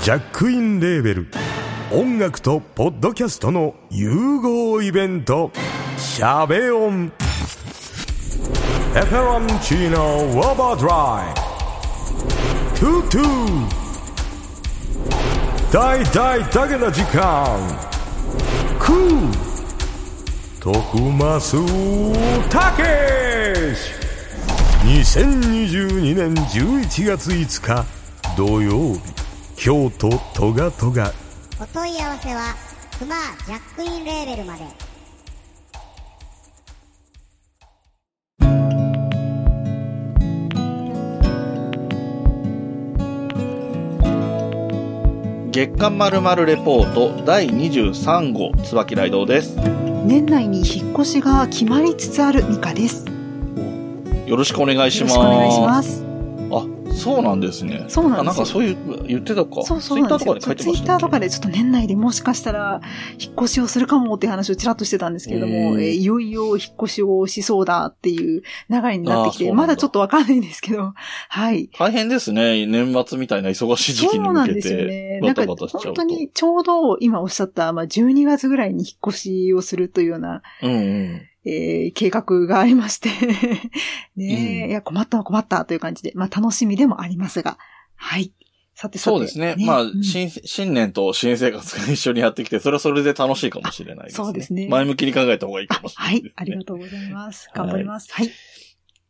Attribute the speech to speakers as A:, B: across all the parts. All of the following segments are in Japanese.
A: ジャックインレーベル。音楽とポッドキャストの融合イベント「シャベオン」「エフェロンチーノウォーバードライ」「トゥトゥ」大大だけな時間。クー。徳マスたけし2022年11月5日土曜日。京都トガトガ
B: お問い合わせはクマジャックインレーベルまで
C: 月刊まるまるレポート第23号椿雷堂です。
D: 年内に引っ越しが決まりつつあるミカです。
C: よろしくお願いし
D: よ
C: ます。
D: ろしくお願いします。
C: あ、そうなんですね。
D: そうなんです
C: なんかそういう、言ってたか。
D: そうそう。
C: ツイッターとかで書いて
D: ツイッ
C: ましたっけ？
D: ターとかでちょっと年内でもしかしたら引っ越しをするかもっていう話をちらっとしてたんですけれども、えーいよいよ引っ越しをしそうだっていう流れになってきて、まだちょっとわかんないんですけど、はい。
C: 大変ですね。年末みたいな忙しい時期に
D: そうなん
C: 向け
D: ですよね。
C: て、バ
D: なんか
C: タバタしちゃうと。
D: 本当にちょうど今おっしゃった、まあ、12月ぐらいに引っ越しをするというような、
C: うんうん。
D: えー計画がありまして ねえ、
C: うん
D: いや、困ったわ困ったという感じで、まあ楽しみでもありますが、はい。さてさて。
C: そうですね。まあ、
D: うん
C: 新、新年と新生活が一緒にやってきて、それはそれで楽しいかもしれないですね。
D: そうですね
C: 前向きに考えた方がいいかもしれ
D: は
C: ないね。
D: い、ありがとうございます。
C: はい
D: 頑張ります。はい。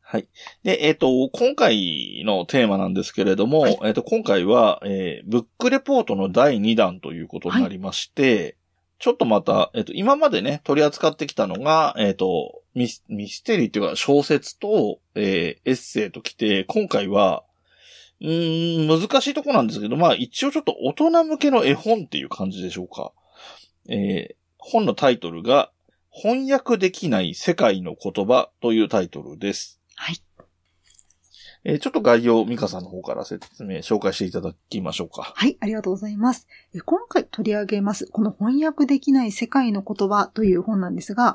C: はい。で、えっ、と、今回のテーマなんですけれども、
D: はい
C: えっ、と、今回は、えーブックレポートの第2弾ということになりまして、ちょっとまた、えっ、と、今までね、取り扱ってきたのが、えっ、とミス、ミステリーっていうか小説と、えーエッセイときて、今回は、うん、難しいとこなんですけど、まあ一応ちょっと大人向けの絵本っていう感じでしょうか。えー本のタイトルが、翻訳できない世界の言葉というタイトルです。
D: はい。
C: えーちょっと概要ミカさんの方から説明、紹介していただきましょうか。
D: はい、ありがとうございます。え今回取り上げます、この翻訳できない世界の言葉という本なんですが、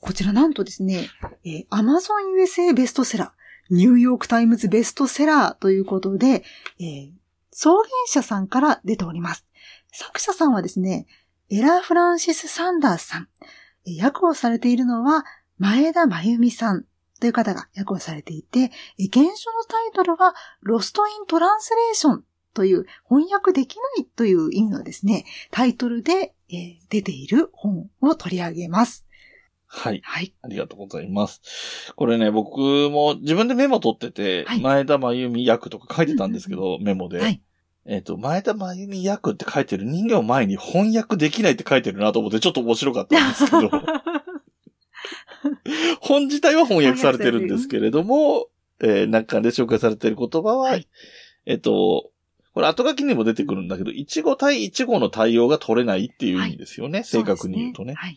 D: こちらなんとですね、えー Amazon USA ベストセラー、ニューヨークタイムズベストセラーということで、えー創編者さんから出ております。作者さんはですね、エラ・フランシス・サンダースさん。えー訳をされているのは、前田真由美さんという方が訳をされていて、えー原書のタイトルは、ロスト・イン・トランスレーションという翻訳できないという意味のですね、タイトルで、えー出ている本を取り上げます。
C: はい。
D: はい。
C: ありがとうございます。これね、僕も自分でメモ取ってて、
D: はい
C: 前田真由美役とか書いてたんですけど、メモで。
D: はい
C: えっ、と、前田真由美役って書いてる人形前に翻訳できないって書いてるなと思ってちょっと面白かったんですけど、本自体は翻訳されてるんですけれども、えー中で紹介されている言葉は、
D: はい
C: えっ、と、これ後書きにも出てくるんだけど、一語対一語の対応が取れないっていう意味ですよね。正確に言うとね。
D: はい。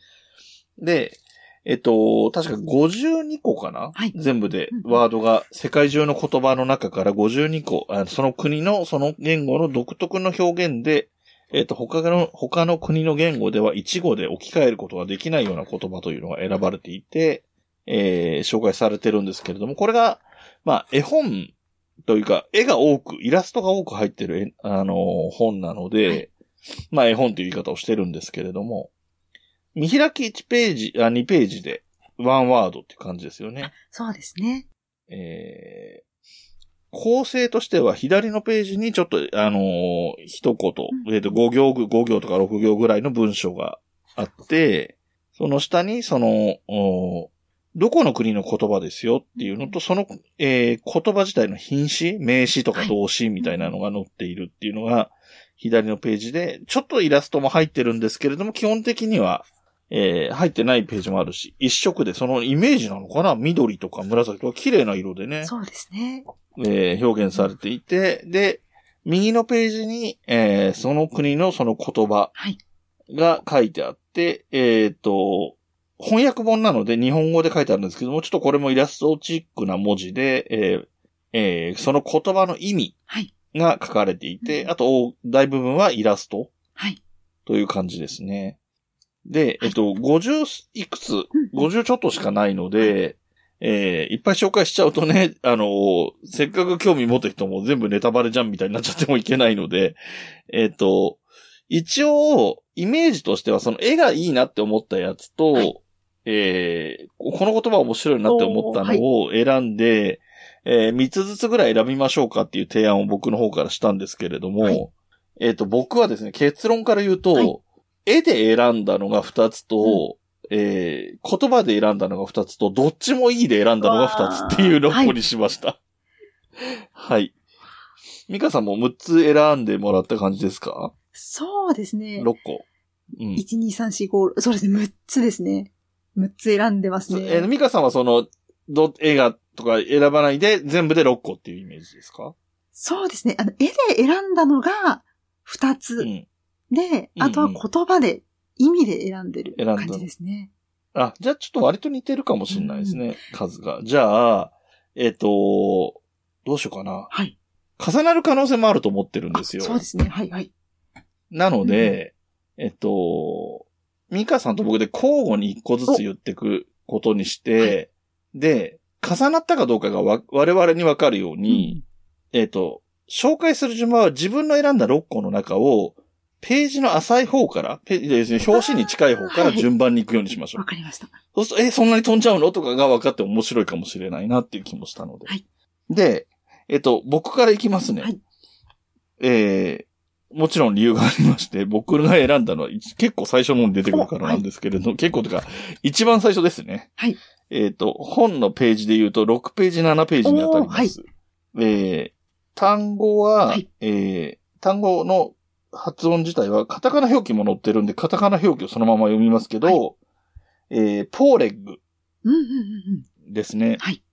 C: で、えっと、確か52個かな、
D: はい
C: 全部で
D: うん
C: ワードが世界中の言葉の中から52個、あその国のその言語の独特の表現で、えっと、他の、他の国の言語では一語で置き換えることができないような言葉というのが選ばれていて、えー紹介されてるんですけれども、これが、まあ、絵本というか、絵が多く、イラストが多く入ってる、えあのー本なので、
D: はい
C: まあ、絵本という言い方をしてるんですけれども、見開き1ページ、あ、2ページで、ワンワードっていう感じですよね。
D: そうですね。
C: えー、構成としては左のページにちょっと、あのー一言、
D: うん
C: えっ、と、5行ぐ、5行とか6行ぐらいの文章があって、その下に、その、おどこの国の言葉ですよっていうのと、その、えー言葉自体の品詞、名詞とか動詞みたいなのが載っているっていうのが、左のページで、ちょっとイラストも入ってるんですけれども、基本的には、えー入ってないページもあるし、一色でそのイメージなのかな？緑とか紫とか綺麗な色でね、
D: そうですね。
C: えー表現されていて、で、右のページに、えーその国のその言葉
D: はい。
C: が書いてあって、えっ、と、翻訳本なので日本語で書いてあるんですけども、ちょっとこれもイラストチックな文字で、えーえーその言葉の意味
D: はい。
C: が書かれていて、
D: うん
C: あと、大部分はイラスト
D: はい。
C: という感じですね。で、えっと、50い。くつ、50ちょっとしかないので、えーいっぱい紹介しちゃうとね、あのーせっかく興味持った人も全部ネタバレじゃんみたいになっちゃってもいけないので、えっ、と、一応、イメージとしてはその絵がいいなって思ったやつと、
D: はい。
C: えーこの言葉面白いなって思ったのを選んで、え3つずつぐらい選びましょうかっていう提案を僕の方からしたんですけれども、
D: はい。
C: えっ、と、僕はですね、結論から言うと、
D: はい
C: 絵で選んだのが2つと、えー言葉で選んだのが2つと、どっちもいいで選んだのが2つっていう6個にしました。はい。ミカさんも6つ選んでもらった感じですか？
D: そうですね。
C: ?6 個。うん。
D: 1、2、3、4、5、そうですね、6つですね。6つ選んでます
C: そえー
D: ね。
C: ミカさんはその、ど、映画とか選ばないで全部で6個っていうイメージですか？
D: そうですね。あの、絵で選んだのが2つ。
C: うん。
D: で、
C: うん
D: あとは言葉で、意味で選んでる感じですね。
C: あ、じゃあちょっと割と似てるかもしれないですね、数が。じゃあ、えっ、と、どうしようかな。
D: はい。
C: 重なる可能性もあると思ってるん
D: あ
C: ですよ。
D: そうですね。はい、はい。
C: なので、えっと、ミカさんと僕で交互に一個ずつ言っていくことにして、で、重なったかどうかがわ我々にわかるように、えっと、紹介する順番は自分の選んだ6個の中を、ページの浅い方から、ペ要するに表紙に近い方から順番に行くようにしましょう
D: わ。かりました。
C: そうすると、え、そんなに飛んじゃうの？とかが分かって面白いかもしれないなっていう気もしたので。
D: はい
C: で、えっと、僕からいきますね。
D: はい
C: えー、もちろん理由がありまして、僕が選んだのは一結構最初の方に出てくるからなんですけれど、結構とか、一番最初ですね。
D: はい。
C: えっ、と、本のページで言うと、6ページ、7ページに当たります。えー、単語は、
D: はい
C: えー、単語の発音自体は、カタカナ表記も載ってるんで、カタカナ表記をそのまま読みますけど、えー、ポーレッグですね。
D: はい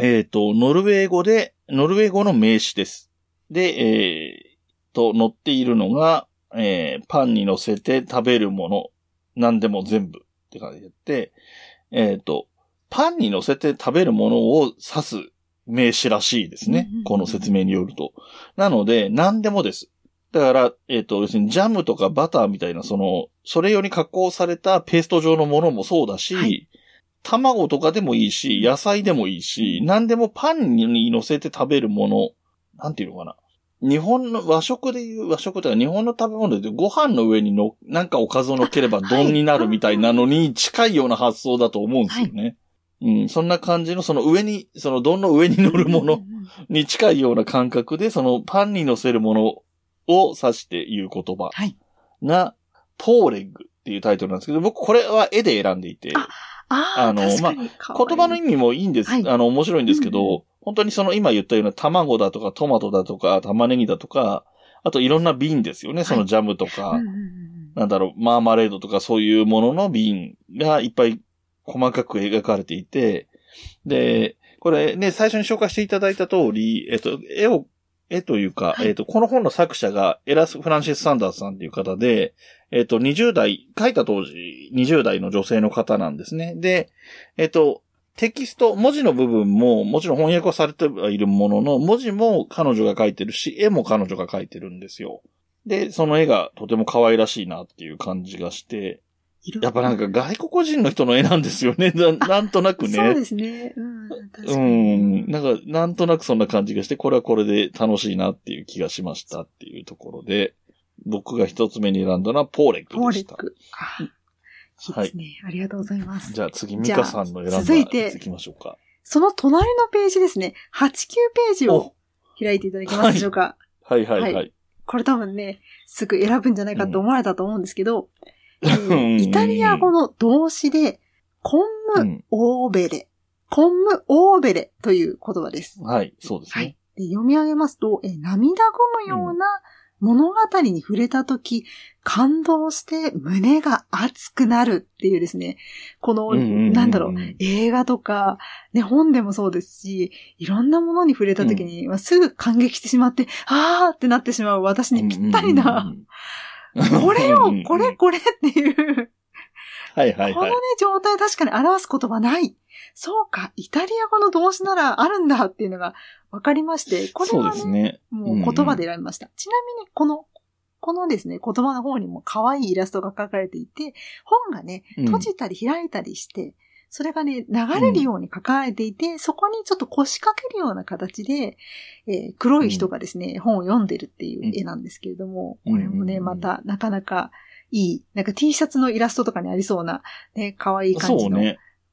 C: えっ、と、ノルウェー語で、ノルウェー語の名詞です。で、えー、と、載っているのが、えー、パンに乗せて食べるもの、何でも全部って感じでて、えっ、と、パンに乗せて食べるものを指す名詞らしいですね。この説明によると。なので、何でもです。だから、えっ、と、要するにジャムとかバターみたいな、その、それ用に加工されたペースト状のものもそうだし、
D: はい
C: 卵とかでもいいし、野菜でもいいし、何でもパンに乗せて食べるもの、なんていうのかな。日本の和食でいう、和食とか日本の食べ物でご飯の上にの、なんかおかずを乗っければ丼になるみたいなのに近いような発想だと思うんですよね。うん、そんな感じの、その上に、その丼の上に乗るものに近いような感覚で、そのパンに乗せるものを指して言う言葉。
D: はい。
C: が、ポーレッグっていうタイトルなんですけど、僕これは絵で選んでいて、
D: あああ、
C: あの
D: 確かに。可愛い。
C: 言葉の意味もいいんです。
D: はい。
C: あの、面白いんですけど、
D: うん
C: 本当にその今言ったような卵だとかトマトだとか玉ねぎだとか、あといろんな瓶ですよね。そのジャムとか、
D: うんうんうん。
C: なんだろう、マーマレードとかそういうものの瓶がいっぱい細かく描かれていて、で、これね、最初に紹介していただいた通り、えっと、絵を、絵というか、
D: はい
C: えっと、この本の作者がエラス・フランシス・サンダースさんという方で、えっと、20代、書いた当時、20代の女性の方なんですね。で、えっと、テキスト、文字の部分も、もちろん翻訳はされてはいるものの、文字も彼女が描いてるし、絵も彼女が描いてるんですよ。で、その絵がとても可愛らしいなっていう感じがして、
D: 色
C: やっぱなんか外国人の人の絵なんですよね。ななんとなくね。
D: そうですね。うん、確か
C: う
D: に。
C: ん。なんか、なんとなくそんな感じがして、これはこれで楽しいなっていう気がしましたっていうところで、僕が一つ目に選んだのはポーレックでした。
D: ポーレック。あいいですね。ありがとうございます。
C: じゃあ次、ミカさんの選んだ
D: 続いて
C: 行きましょうか。
D: その隣のページですね。8、9ページを
C: お
D: 開いていただけますでしょうか？
C: はいはいはい。
D: はこれ多分ね、すぐ選ぶんじゃないかと思われたと思うんですけど、え
C: うん
D: ーイタリア語の動詞で、コンム
C: うん。
D: オーベレ、コンムオーベレという言葉です。
C: はい、そうです
D: はい。
C: ね。。
D: で読み上げますと、えー涙ぐむような物語に触れたとき、感動して胸が熱くなるっていうですね、この、
C: うんうんうんうん。
D: なんだろう、映画とか、ね、本でもそうですし、いろんなものに触れたときに、まあすぐ感激してしまって、あーってなってしまう私にぴったりな、これよこれこれっていう、
C: はいはいはい
D: このね。、状態確かに表す言葉ない。そうか、イタリア語の動詞ならあるんだっていうのが分かりまして、これ
C: そう
D: はね、
C: ですね。
D: もう言葉で選びました。ちなみに、この、このですね、言葉の方にも可愛いイラストが描かれていて、本がね、
C: うん
D: 閉じたり開いたりして、それがね、流れるように書かれていて、そこにちょっと腰掛けるような形で、えー黒い人がですね、本を読んでるっていう絵なんですけれども、
C: うん
D: これもね、
C: うん
D: またなかなかいい、なんか T シャツのイラストとかにありそうな、ね、可愛い感じの。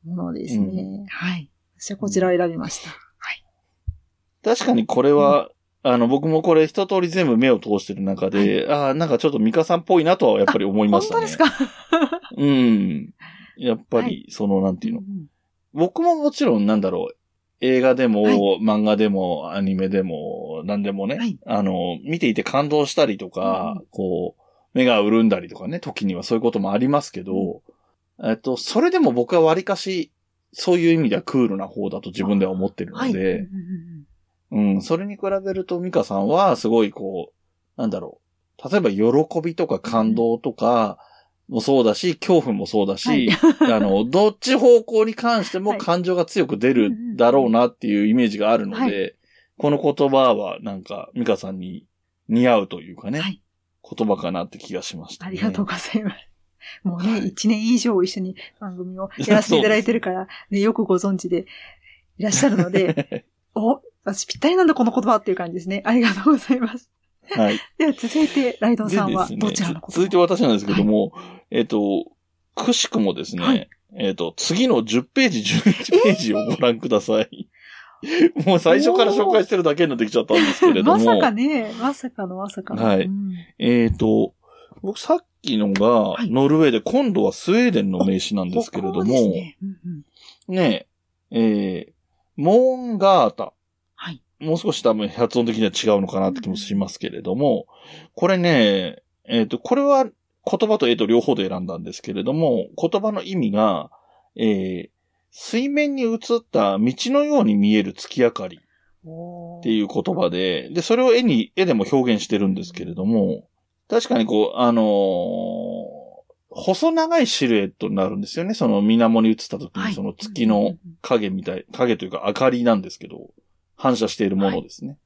D: ものですね。はい。私はこちらを選びました。はい。
C: 確かにこれは、あの、僕もこれ一通り全部目を通してる中で、ああ、なんかちょっとミカさんっぽいなとはやっぱり思いましたね。
D: 本当ですか？
C: うん。やっぱり、その、なんていうの？僕ももちろんなんだろう。映画でも、
D: はい
C: 漫画でも、アニメでも、なんでもね、
D: はい
C: あの、見ていて感動したりとか、
D: うん
C: こう、目が潤んだりとかね、時にはそういうこともありますけど、えっと、それでも僕は割かし、そういう意味ではクールな方だと自分では思ってるの
D: はい。
C: で、
D: うんうんうん
C: うん、それに比べるとミカさんはすごいこう、なんだろう。例えば喜びとか感動とかもそうだし、恐怖もそうだし、あの、どっち方向に関しても
D: はい
C: 感情が強く出るだろうなっていうイメージがあるので、
D: は
C: この言葉はなんかミカさんに似合うというかね、
D: はい。
C: 言葉かなって気がしました、ね。
D: ありがとうございます。もうね、
C: はい
D: 一、年以上一緒に番組をやらせていただいてるから、ね、よくご存知でいらっしゃるので、お、私ぴったりなんだこの言葉っていう感じですね。ありがとうございます。
C: はい。
D: では続いて、ライドさんはどちらの言葉
C: 続いて私なんですけども、えっ、と、くしくもですね、
D: はい
C: えっ、と、次の10ページ、11ページをご覧ください。もう最初から紹介してるだけになってきちゃったんですけれども。
D: まさかね、まさかのまさかの。
C: はい
D: うん
C: えっ、と、僕さっきのが
D: い
C: ノルウェーで、今度はスウェーデンの名詞なんですけれども、
D: ねうんうん
C: ねえ、えー、モーンガータ。
D: はい。
C: もう少し多分発音的には違うのかなって気もしますけれども、これね、えっ、と、これは言葉と絵と両方で選んだんですけれども、言葉の意味が、えー、水面に映った道のように見える月明かりっていう言葉で、で、それを絵に、絵でも表現してるんですけれども、確かにこう、あのー細長いシルエットになるんですよね。その水面に映った時
D: はい
C: にその月の影みたい、影というか明かりなんですけど、反射しているものですね。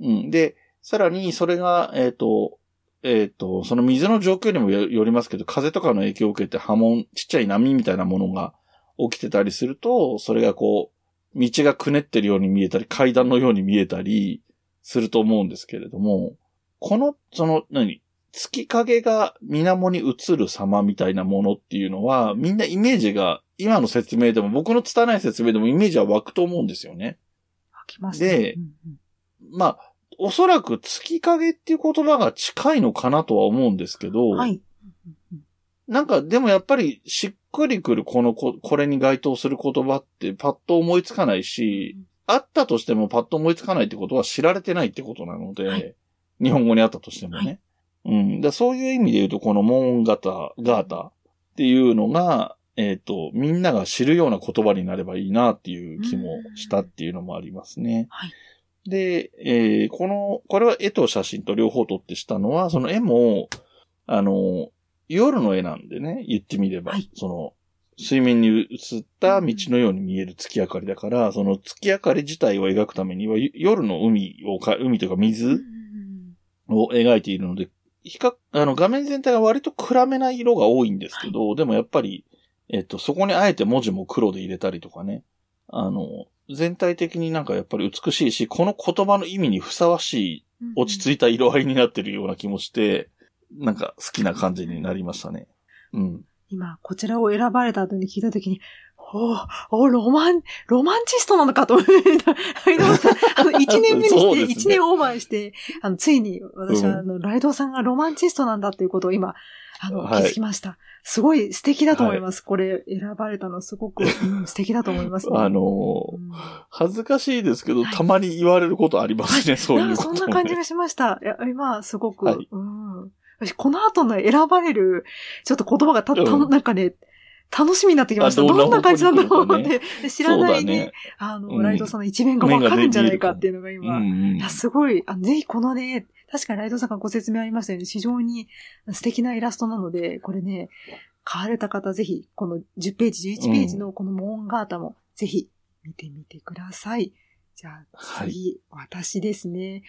C: うん。で、さらにそれが、えっ、と、えっ、と、その水の状況にもよよりますけど、風とかの影響を受けて波紋、ちっちゃい波みたいなものが起きてたりすると、それがこう、道がくねってるように見えたり、階段のように見えたりすると思うんですけれども、この、その、何月影が水面に映る様みたいなものっていうのは、みんなイメージが、今の説明でも、僕の拙い説明でもイメージは湧くと思うんですよね。
D: 書きますね
C: で
D: うんうん
C: まあ、おそらく月影っていう言葉が近いのかなとは思うんですけど、
D: はい。
C: なんかでもやっぱりしっくりくるこのこ、これに該当する言葉ってパッと思いつかないし、あったとしてもパッと思いつかないってことは知られてないってことなので、
D: はい
C: 日本語にあったとしてもね。
D: は
C: うん。だそういう意味で言うと、このモーンガタ、ガータっていうのが、えっ、と、みんなが知るような言葉になればいいなっていう気もしたっていうのもありますね。
D: はい。
C: で、えーこの、これは絵と写真と両方撮ってしたのは、その絵も、あの、夜の絵なんでね、言ってみれば、
D: はい。
C: その、水面に映った道のように見える月明かりだから、その月明かり自体を描くためには、ゆ夜の海をか、海というか
D: うん
C: 水を描いているので、比較、あの、画面全体が割と暗めな色が多いんですけど、でもやっぱり、えっと、そこにあえて文字も黒で入れたりとかね、あの、全体的になんかやっぱり美しいし、この言葉の意味にふさわしい、落ち着いた色合いになってるような気もして、なんか好きな感じになりましたね。うん。
D: 今、こちらを選ばれた後に聞いたときに、おーおーロマン、ロマンチストなのかと思って、ライドウさん、あの、一年目にして、一、年オーバーして、あの、ついに私は、
C: うん
D: あの、ライドウさんがロマンチストなんだっていうことを今、あの、
C: はい
D: 気づきました。すごい素敵だと思います。これ、選ばれたのすごく、うん 素敵だと思います、ね。
C: あのー
D: うん
C: 恥ずかしいですけど、
D: はい
C: たまに言われることありますね、そういうこと、ね。
D: そんな感じがしました。いや、今、すごく、
C: はい
D: うん。私、この後の選ばれる、ちょっと言葉がた、た
C: うん
D: なんかね、楽しみになってきました。
C: あどんな
D: 感じなんだろうって。で知らないね、
C: ね。
D: あの、
C: うん
D: ライドさんの一面がわかるんじゃないかっていうのが
C: う
D: 今。
C: んうん
D: いや、すごい、あぜひこのね、確かにライドさんがご説明ありましたように、非常に素敵なイラストなので、これね、買われた方ぜひ、この10ページ、11ページのこのモーンガータも、ぜひ見てみてください。じゃあ、次、私ですね。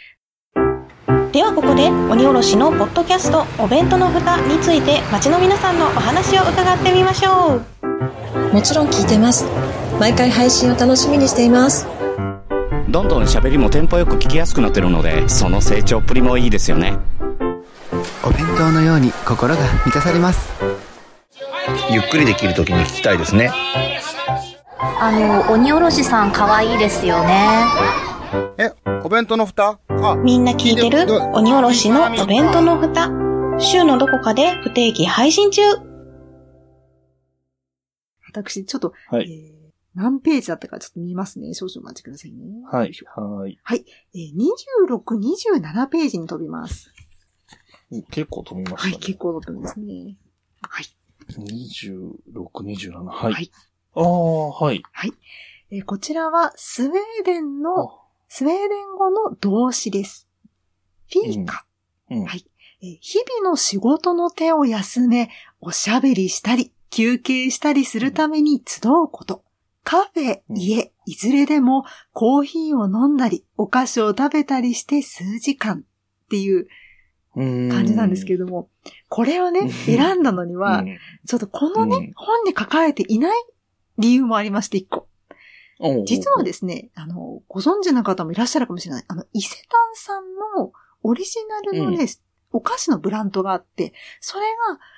E: ではここで鬼おろしのポッドキャストお弁当の蓋について街の皆さんのお話を伺ってみましょう
F: もちろん聞いてます。毎回配信を楽しみにしています。
G: どんどん喋りもテンポよく聞きやすくなってるので、その成長っぷりもいいですよね。
H: お弁当のように心が満たされます。
I: ゆっくりできるときに聞きたいですね。
J: あの、鬼おろしさん可愛いですよね。
K: え、お弁当の蓋？あ、
E: みんな聞いてる？鬼おろしのお弁当の蓋。週のどこかで不定期配信中。
D: 私、ちょっと、
C: はい。
D: えー何ページだったかちょっと見ますね。少々お待ちくださいね。
C: はい。はい。
D: はい。えー、26、27ページに飛びます。
C: 結構飛びま
D: はい、
C: したね。
D: 結構飛びますね。はい。
C: 26、27。はい。
D: はい
C: ああ、はい。
D: えーこちらはスウェーデンの、スウェーデン語の動詞です。フィーカ。
C: うん。
D: はいえー日々の仕事の手を休め、おしゃべりしたり、休憩したりするために集うこと。カフェ、
C: うん
D: 家、いずれでもコーヒーを飲んだり、お菓子を食べたりして数時間っていう
C: 感
D: 感じなんですけれども、これをね、
C: うん。
D: 選んだのには、ちょっとこのね、
C: うん。
D: 本に書かれていない理由もありまして、一個。
C: うん、
D: 実はですね、あの、ご存知の方もいらっしゃるかもしれない。あの、伊勢丹さんのオリジナルのね、お菓子のブランドがあって、それ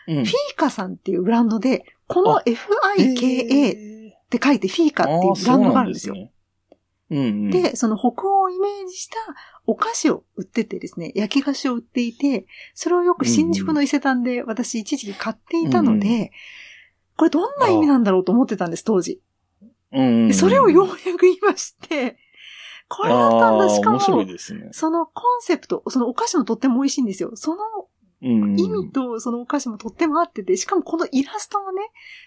C: うん、
D: がフィーカさんっていうブランドで、この
C: あ
D: FIKA って書いてフィーカっていうブランドがあるんですよ。
C: ね。うんうん。
D: で、その北欧をイメージしたお菓子を売っててですね、焼き菓子を売っていて、それをよく新宿の伊勢丹で私一時期買っていたので、
C: うんう
D: これどんな意味なんだろうと思ってたんです、当時。
C: うんうんうん、
D: でそれをようやく言いまして、これだったんだ。しかも
C: ね。
D: そのコンセプト、そのお菓子もとっても美味しいんですよ。その
C: うん。
D: 意味とそのお菓子もとっても合ってて、しかもこのイラストもね、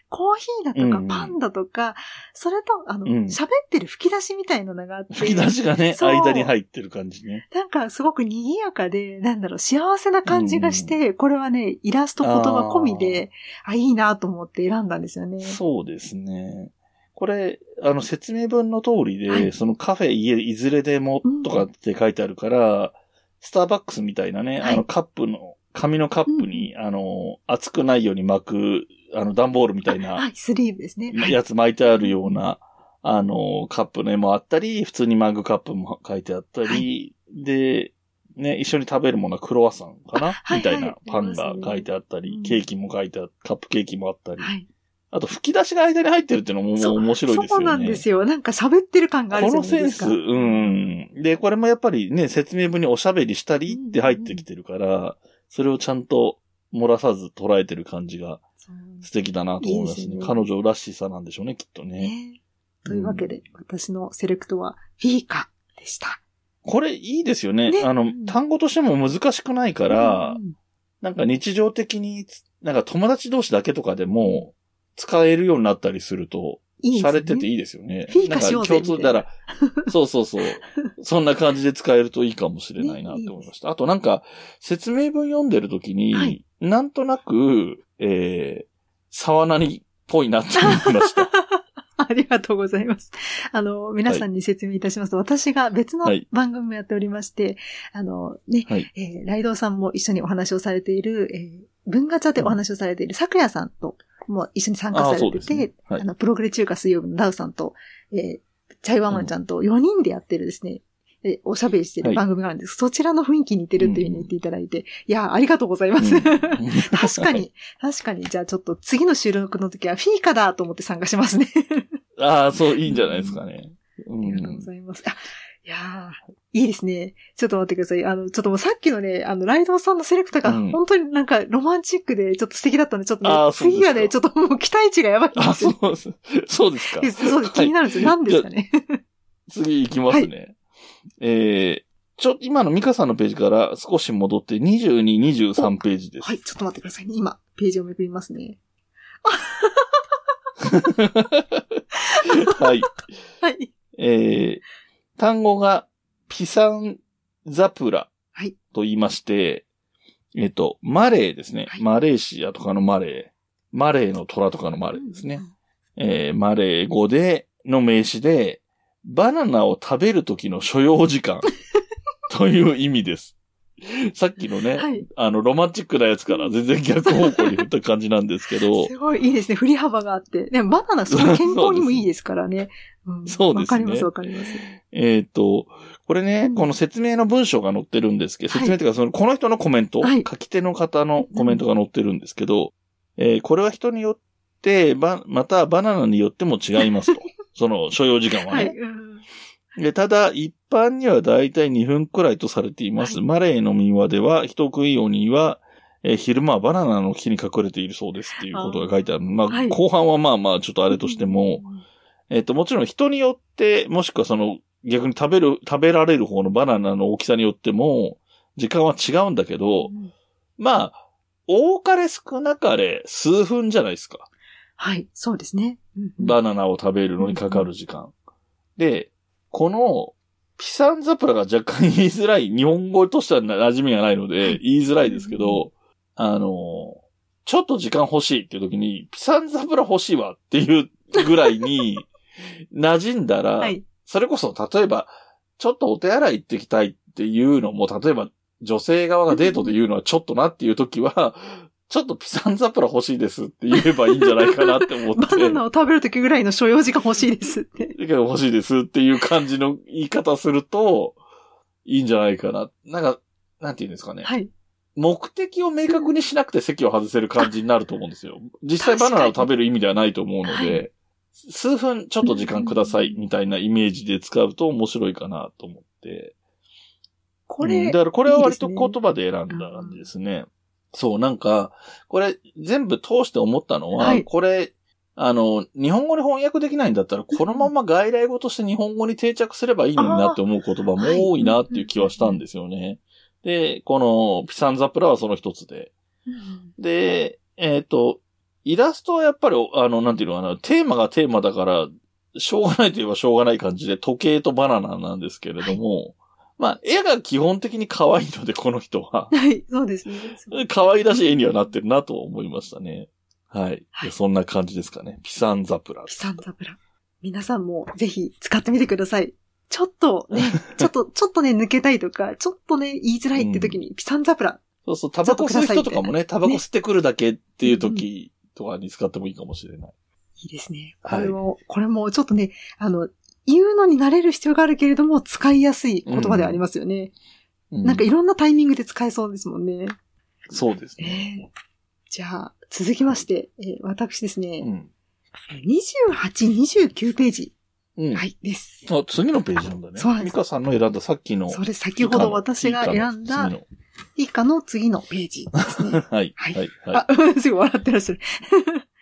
D: コーヒーだとか
C: うん。
D: パンだとか、それと、あの、
C: うん。
D: 喋ってる吹き出しみたいなのがあって。
C: 吹き出しがね、間に入ってる感じね。
D: なんかすごく賑やかで、なんだろう、幸せな感じがして、これはね、イラスト言葉込みで、あいいなと思って選んだんですよね。
C: そうですね。これ、あの、説明文の通りで、
D: はい。
C: そのカフェ家いずれでもとかって書いてあるから、スターバックスみたいなね、
D: はい。
C: あのカップの、紙のカップに、あの、熱くないように巻く、あの、段ボールみたいな
D: はい、スリーブですね。はい
C: やつ巻いてあるような、あの、カップの絵もあったり、普通にマグカップも書いてあったり、で、ね、一緒に食べるものはクロワッサンかな、
D: はい
C: みたいな
D: はい
C: パンが書いてあったり、
D: うん
C: ケーキも書いてあカップケーキもあったり。
D: はい。
C: あと、吹き出しが間に入ってるっていうのも面白いですよね。
D: そうなんですよ。なんか喋ってる感がある
C: こ
D: じゃ
C: のセンス、
D: ないですか。
C: うん。で、これもやっぱりね、説明文におしゃべりしたりって入ってきてるから、それをちゃんと漏らさず捉えてる感じが素敵だなと思いますね。
D: いいですね
C: 彼女らしさなんでしょうね、きっとね。
D: ねというわけで、私のセレクトはフィーカでした。
C: これいいですよね。
D: ね
C: あの、単語としても難しくないから、
D: うん
C: なんか日常的に、なんか友達同士だけとかでも使えるようになったりすると、
D: いいですね
C: 洒落てていいですよね。
D: フィーカしようぜ
C: なんか共通なら、そうそうそう。そんな感じで使えるといいかもしれないなって思いました。あとなんか、説明文読んでるときに、
D: はい
C: なんとなく、えー、沢なりっぽいなって思いました。
D: ありがとうございます。あの、皆さんに説明いたしますと、私が別の
C: はい
D: 番組をやっておりまして、あの、ね、
C: はい。
D: えーライドウさんも一緒にお話をされている、えー文ガチャでお話をされている昨夜さんとも一緒に参加されて
C: あーそうですね
D: て、
C: はい
D: あの、プログレ中華水曜日のダウさんと、えーチャイワンワンちゃんと4人でやってるですね、えーおしゃべりしてる番組があるんです。そちらの雰囲気に似てるっていうふうに言っていただいて、いやー、ありがとうございます。
C: うん
D: 確かに、確かに、じゃあちょっと次の収録の時はフィーカだと思って参加しますね。
C: ああ、そう、いいんじゃないですかね。うん。
D: ありがとうございます。あ、いやー、いいですね。ちょっと待ってください。あの、ちょっともうさっきのね、あの、ライドウさんのセレクトが
C: うん
D: 本当になんかロマンチックでちょっと素敵だったんで、ちょっとね、次はね、ちょっともう期待値がやばいんで
C: あ、
D: すよ。
C: そうです。そうですか。
D: えそうです。気になるんですよ。
C: はい
D: 何ですかね。
C: 次行きますね。えー、ちょ、今のミカさんのページから少し戻って22、23ページです。
D: はい、ちょっと待ってくださいね。今、ページをめくりますね。
C: はい。
D: はい。
C: えー、単語がピサンザプラ
D: はい
C: と言いまして、えっ、と、マレーですね、
D: はい
C: マレーシアとかのマレー。マレーの虎とかのマレーですね。えー、マレー語で、の名詞で、バナナを食べる時の所要時間 という意味です。さっきのね、
D: はい
C: あの、ロマンチックなやつから全然逆方向に振った感じなんですけど、
D: すごいいいですね。振り幅があって。でもバナナすごい健康にもいいですからね。うん
C: そうですね
D: わかりますわかります。
C: えっと、これね、この説明の文章が載ってるんですけど、
D: はい
C: 説明というか、その、この人のコメント、
D: はい
C: 書き手の方のコメントが載ってるんですけど、えーこれは人によって、ば、またバナナによっても違いますと。その所要時間はね。
D: はい。うん
C: でただ、一般にはだいたい2分くらいとされています。マレーの民話では、人食い鬼は、えー昼間はバナナの木に隠れているそうですっていうことが書いてある。まあ、
D: はい
C: 後半はまあまあ、ちょっとあれとしても、えっ、と、もちろん人によって、もしくはその、逆に食べる、食べられる方のバナナの大きさによっても、時間は違うんだけど、まあ、多かれ少なかれ数分じゃないですか。
D: はい、そうですね。うんうん
C: バナナを食べるのにかかる時間。で、この、ピサンザプラが若干言いづらい、日本語としては馴染みがないので、言いづらいですけど、あの、ちょっと時間欲しいっていう時に、ピサンザプラ欲しいわっていうぐらいに、馴染んだら、
D: はい。
C: それこそ、例えば、ちょっとお手洗い行ってきたいっていうのも、例えば、女性側がデートで言うのはちょっとなっていう時は、ちょっとピサンザプラ欲しいですって言えばいいんじゃないかなって思って。
D: バナナを食べるときぐらいの所要時間欲しいですって。
C: 欲しいですっていう感じの言い方すると、いいんじゃないかな。なんか、なんて言うんですかね。
D: はい。
C: 目的を明確にしなくて席を外せる感じになると思うんですよ。実際バナナを食べる意味ではないと思うので、数分ちょっと時間くださいみたいなイメージで使うと面白いかなと思って。
D: これ、
C: うんだからこれは割と言葉で選んだ感じですね。そう、なんか、これ全部通して思ったのは、
D: はい。
C: これ、あの、日本語に翻訳できないんだったら、このまま外来語として日本語に定着すればいいのになって思う言葉も多いなっていう気はしたんですよね。で、このピサンザプラはその一つで。で、えっ、と、イラストはやっぱり、あの、なんていうのかな、テーマがテーマだから、しょうがないといえばしょうがない感じで、時計とバナナなんですけれども、まあ、絵が基本的に可愛いので、この人は。
D: はい、そうですね。
C: 可愛らしい絵にはなってるなと思いましたね。はい。でそんな感じですかね。ピサンザプラ。
D: ピサンザプラ。皆さんもぜひ使ってみてください。ちょっとね、ちょっと、ちょっとね、抜けたいとか、ちょっとね、言いづらいって時に、ピサンザプラ。
C: そうそう、タバコ吸う人とかもね、タバコ
D: ね
C: 吸ってくるだけっていう時とかに使ってもいいかもしれない。
D: いいですね。こ
C: はい
D: れも、これもちょっとね、あの、言うのに慣れる必要があるけれども、使いやすい言葉ではありますよね。
C: うん
D: なんかいろんなタイミングで使えそうですもんね。
C: そうですね。
D: じゃあ、続きまして、えー私ですね、
C: うん。
D: 28、29ページ。
C: うん。
D: はい、です。
C: あ、次のページなんだね。
D: そうです
C: ミカさんの選んださっきの。
D: それ先ほど私が選んだ以下の次のページですね。
C: はい。
D: はい
C: はい。
D: あ
C: は、
D: すごい笑ってらっしゃる。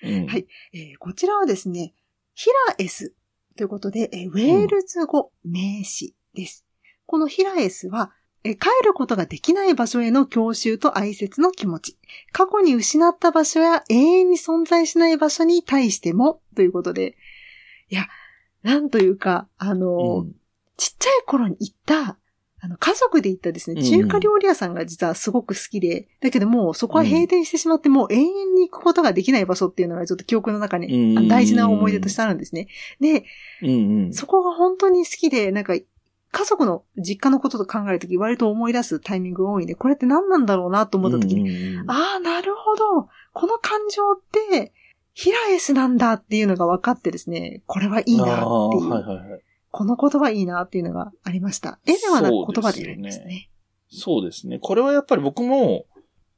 C: い。うん
D: はい。えーこちらはですね、ヒラエスということで、えーウェールズ語名詞です。このヒラエスは、えー帰ることができない場所への郷愁と哀切の気持ち。過去に失った場所や永遠に存在しない場所に対しても、ということで、いや、なんというか、あの、ちっちゃい頃に行った、あの、家族で行ったですね、
C: うん
D: 中華料理屋さんが実はすごく好きで、だけどもうそこは閉店してしまって、もう永遠に行くことができない場所っていうのがちょっと記憶の中に、
C: うん
D: あ大事な思い出としてあるんですね。で、
C: うんうん。
D: そこが本当に好きで、なんか、家族の実家のことと考えるとき割と思い出すタイミングが多いんで、これって何なんだろうなと思ったときに、
C: うんうん
D: ああ、なるほど。この感情って、ヒラエスなんだっていうのが分かってですね、これはいいなっていう。この言葉いいなっていうのがありました。絵ではなく言葉で選びますね。
C: そうですね。これはやっぱり僕も、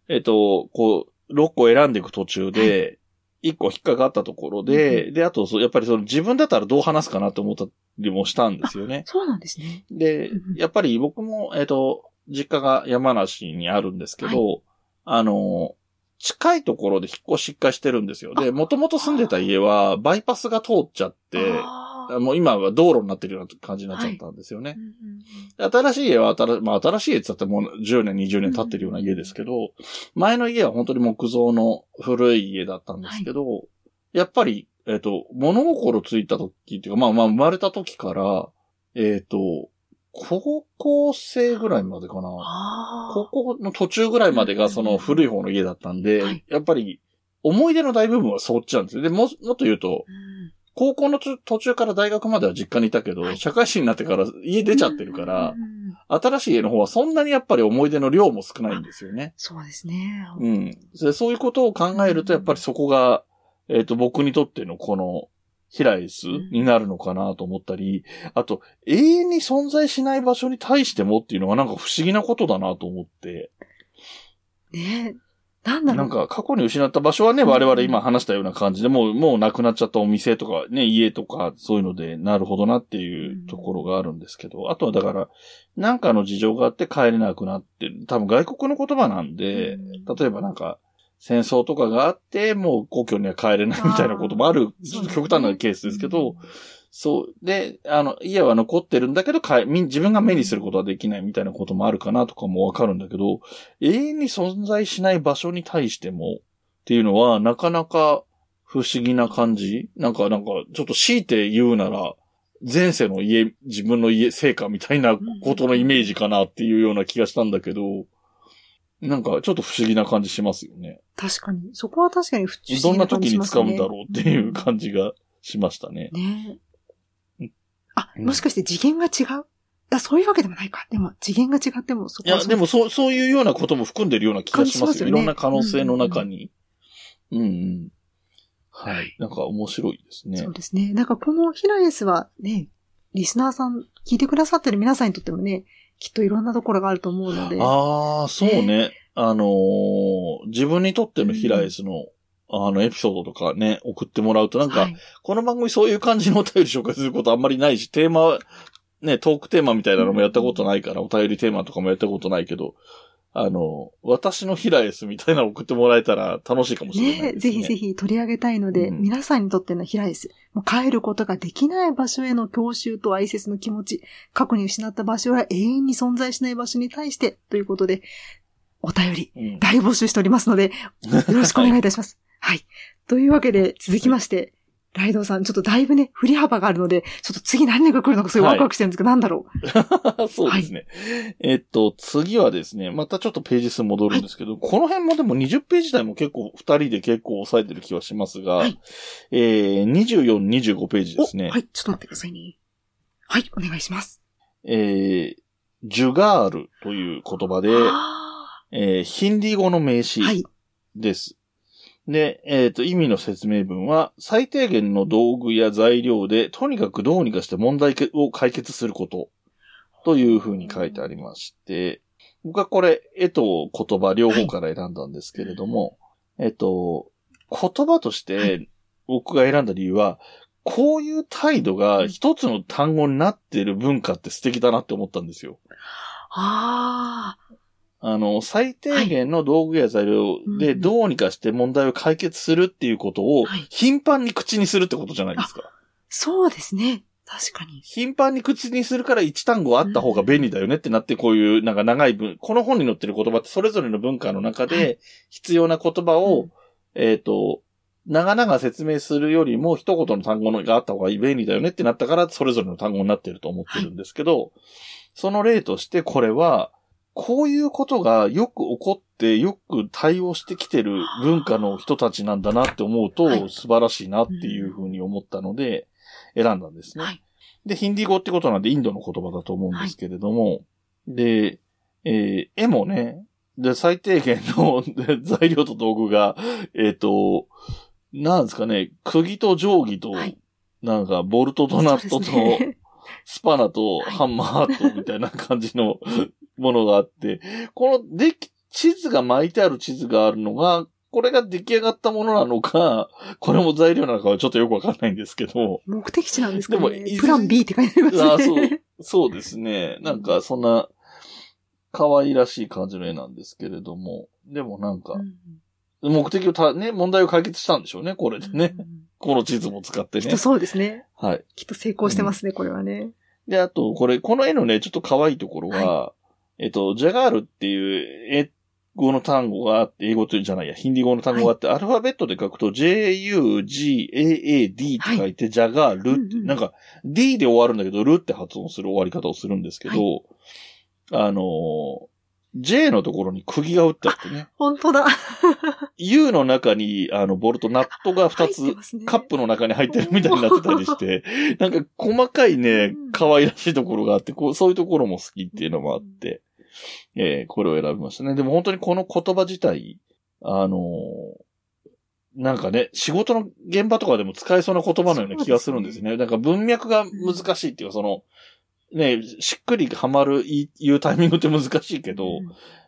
C: えっ、と、こう、6個選んでいく途中で、1個引っかかったところで、で、あとそう、やっぱりその自分だったらどう話すかなと思ったりもしたんですよね。
D: そうなんですね。
C: で、やっぱり僕も、えっ、と、実家が山梨にあるんですけど、あの、近いところで引っ越し一回してるんですよ。で、もともと住んでた家は、バイパスが通っちゃって、もう今は道路になってるような感じになっちゃったんですよね。で新しい家は新、まあ新しい家って言ってもう10年、20年経ってるような家ですけど、前の家は本当に木造の古い家だったんですけど、やっぱり、えっ、と、物心ついた時っていうか、まあまあ生まれた時から、えっ、と、高校生ぐらいまでかな。高校の途中ぐらいまでがその古い方の家だったんで、やっぱり思い出の大部分はそっちなんですよ。で、も、もっと言うと、高校の途途中から大学までは実家にいたけど、社会人になってから家出ちゃってるから、新しい絵の方はそんなにやっぱり思い出の量も少ないんですよね。
D: そうですね。
C: うん。でそういうことを考えると、やっぱりそこが、えっ、と、僕にとってのこの、ヒライスになるのかなと思ったり、あと、永遠に存在しない場所に対してもっていうのがなんか不思議なことだなと思って。
D: ねなんだろう。
C: なんか過去に失った場所はね、我々今話したような感じでもう、もうなくなっちゃったお店とかね、家とかそういうので、なるほどなっていうところがあるんですけど、あとはだから、なんかの事情があって帰れなくなってる。多分外国の言葉なんで、例えばなんか、戦争とかがあって、もう故郷には帰れないみたいなこともある、ちょっと極端なケースですけど、そう。で、あの、家は残ってるんだけど、か自分が目にすることはできないみたいなこともあるかなとかもわかるんだけど、永遠に存在しない場所に対してもっていうのは、なかなか不思議な感じ？なんか、なんか、ちょっと強いて言うなら、前世の家、自分の家、成果みたいなことのイメージかなっていうような気がしたんだけど、なんかちょっと不思議な感じしますよね。
D: 確かに。そこは確かに不思
C: どんな
D: 議な感じ
C: 時に
D: しますね。
C: 使うんだろうっていう感じがしましたね。
D: ねあ、もしかして次元が違う？あ、そういうわけでもないか。でも次元が違ってもそこは
C: いや、でもそう、そういうようなことも含んでるような気がしますよ。
D: 感じしますよね
C: いろんな可能性の中に。うんうん。はい。なんか面白いですね。
D: そうですね。なんかこのヒラエスはね、リスナーさん、聞いてくださってる皆さんにとってもね、きっといろんなところがあると思うので。
C: ああ、そうね。あのー自分にとってのヒラエスの、あの、エピソードとかね、送ってもらうと、なんか、この番組そういう感じのお便り紹介することあんまりないし、テーマ、ね、トークテーマみたいなのもやったことないから、お便りテーマとかもやったことないけど、あの、私のヒラエスみたいなの送ってもらえたら楽しいかもしれない
D: ね。ぜひぜひ取り上げたいので、皆さんにとってのヒラエス、もう帰ることができない場所への郷愁と哀切の気持ち、過去に失った場所は永遠に存在しない場所に対して、ということで、お便り、大募集しておりますので、よろしくお願いいたします。はい。というわけで、続きまして、ライドウさん、ちょっとだいぶね、振り幅があるので、ちょっと次何が来るのかすごいワクワクしてるんですけど、なんだろう。
C: そうですね。えっと、次はですね、またちょっとページ数戻るんですけど、この辺もでも20ページ台も結構、2人で結構抑えてる気はしますが、えー、24、25ページですね。
D: はい、ちょっと待ってくださいね。はい、お願いします。
C: えー、ジュガールという言葉で、えーヒンディー語の名詞です。で、えっ、と、意味の説明文は、最低限の道具や材料で、とにかくどうにかして問題を解決すること、というふうに書いてありまして、僕はこれ、絵と言葉両方から選んだんですけれども、えっと、言葉として僕が選んだ理由は、こういう態度が一つの単語になっている文化って素敵だなって思ったんですよ。
D: あ
C: あの、最低限の道具や材料でどうにかして問題を解決するっていうことを頻繁に口にするってことじゃないですか。
D: そうですね。確かに。
C: 頻繁に口にするから一単語あった方が便利だよねってなってこういうなんか長い文、この本に載ってる言葉ってそれぞれの文化の中で必要な言葉を、えっ、と、長々説明するよりも一言の単語があった方が便利だよねってなったからそれぞれの単語になってると思ってるんですけど、その例としてこれは、こういうことがよく起こってよく対応してきてる文化の人たちなんだなって思うと素晴らしいなっていうふうに思ったので選んだんですね。で、ヒンディー語ってことなんでインドの言葉だと思うんですけれども、で、えー絵もね、で、最低限ので材料と道具が、えっ、と、なんですかね、釘と定規と、なんか、ボルトとナットと、スパナとハンマーとみたいな感じのものがあって、このでき、地図が巻いてある地図があるのが、これが出来上がったものなのか、これも材料なのかはちょっとよくわかんないんですけど。
D: 目的地なんですか
C: でも
D: ね。プラン B って書いてありますね。
C: あそう、そうですね。なんか、そんな、可愛らしい感じの絵なんですけれども、でもなんか、目的をた、ね、問題を解決したんでしょうね、これでね。この地図も使ってね。
D: きっとそうですね。
C: はい。
D: きっと成功してますね、これはね。
C: で、あと、これ、この絵のね、ちょっと可愛いところは、えっと、ジャガールっていう英語の単語があって、英語というじゃないや、ヒンディー語の単語があって、アルファベットで書くと、J-U-G-A-A-D って書いて、ジャガールって、なんか、D で終わるんだけど、ルって発音する終わり方をするんですけど、あのー、J のところに釘が打ってあってね。
D: 本当だ。
C: U の中に、あの、ボルト、ナットが2つ、
D: ね、
C: カップの中に入ってるみたいになってたりして、なんか細かいね、可愛らしいところがあって、こう、そういうところも好きっていうのもあって、えー、これを選びましたね。でも本当にこの言葉自体、あのーなんかね、仕事の現場とかでも使えそうな言葉のような気がするんですね。なんか文脈が難しいっていうか、その、ね、しっくりはまる、言うタイミングって難しいけど、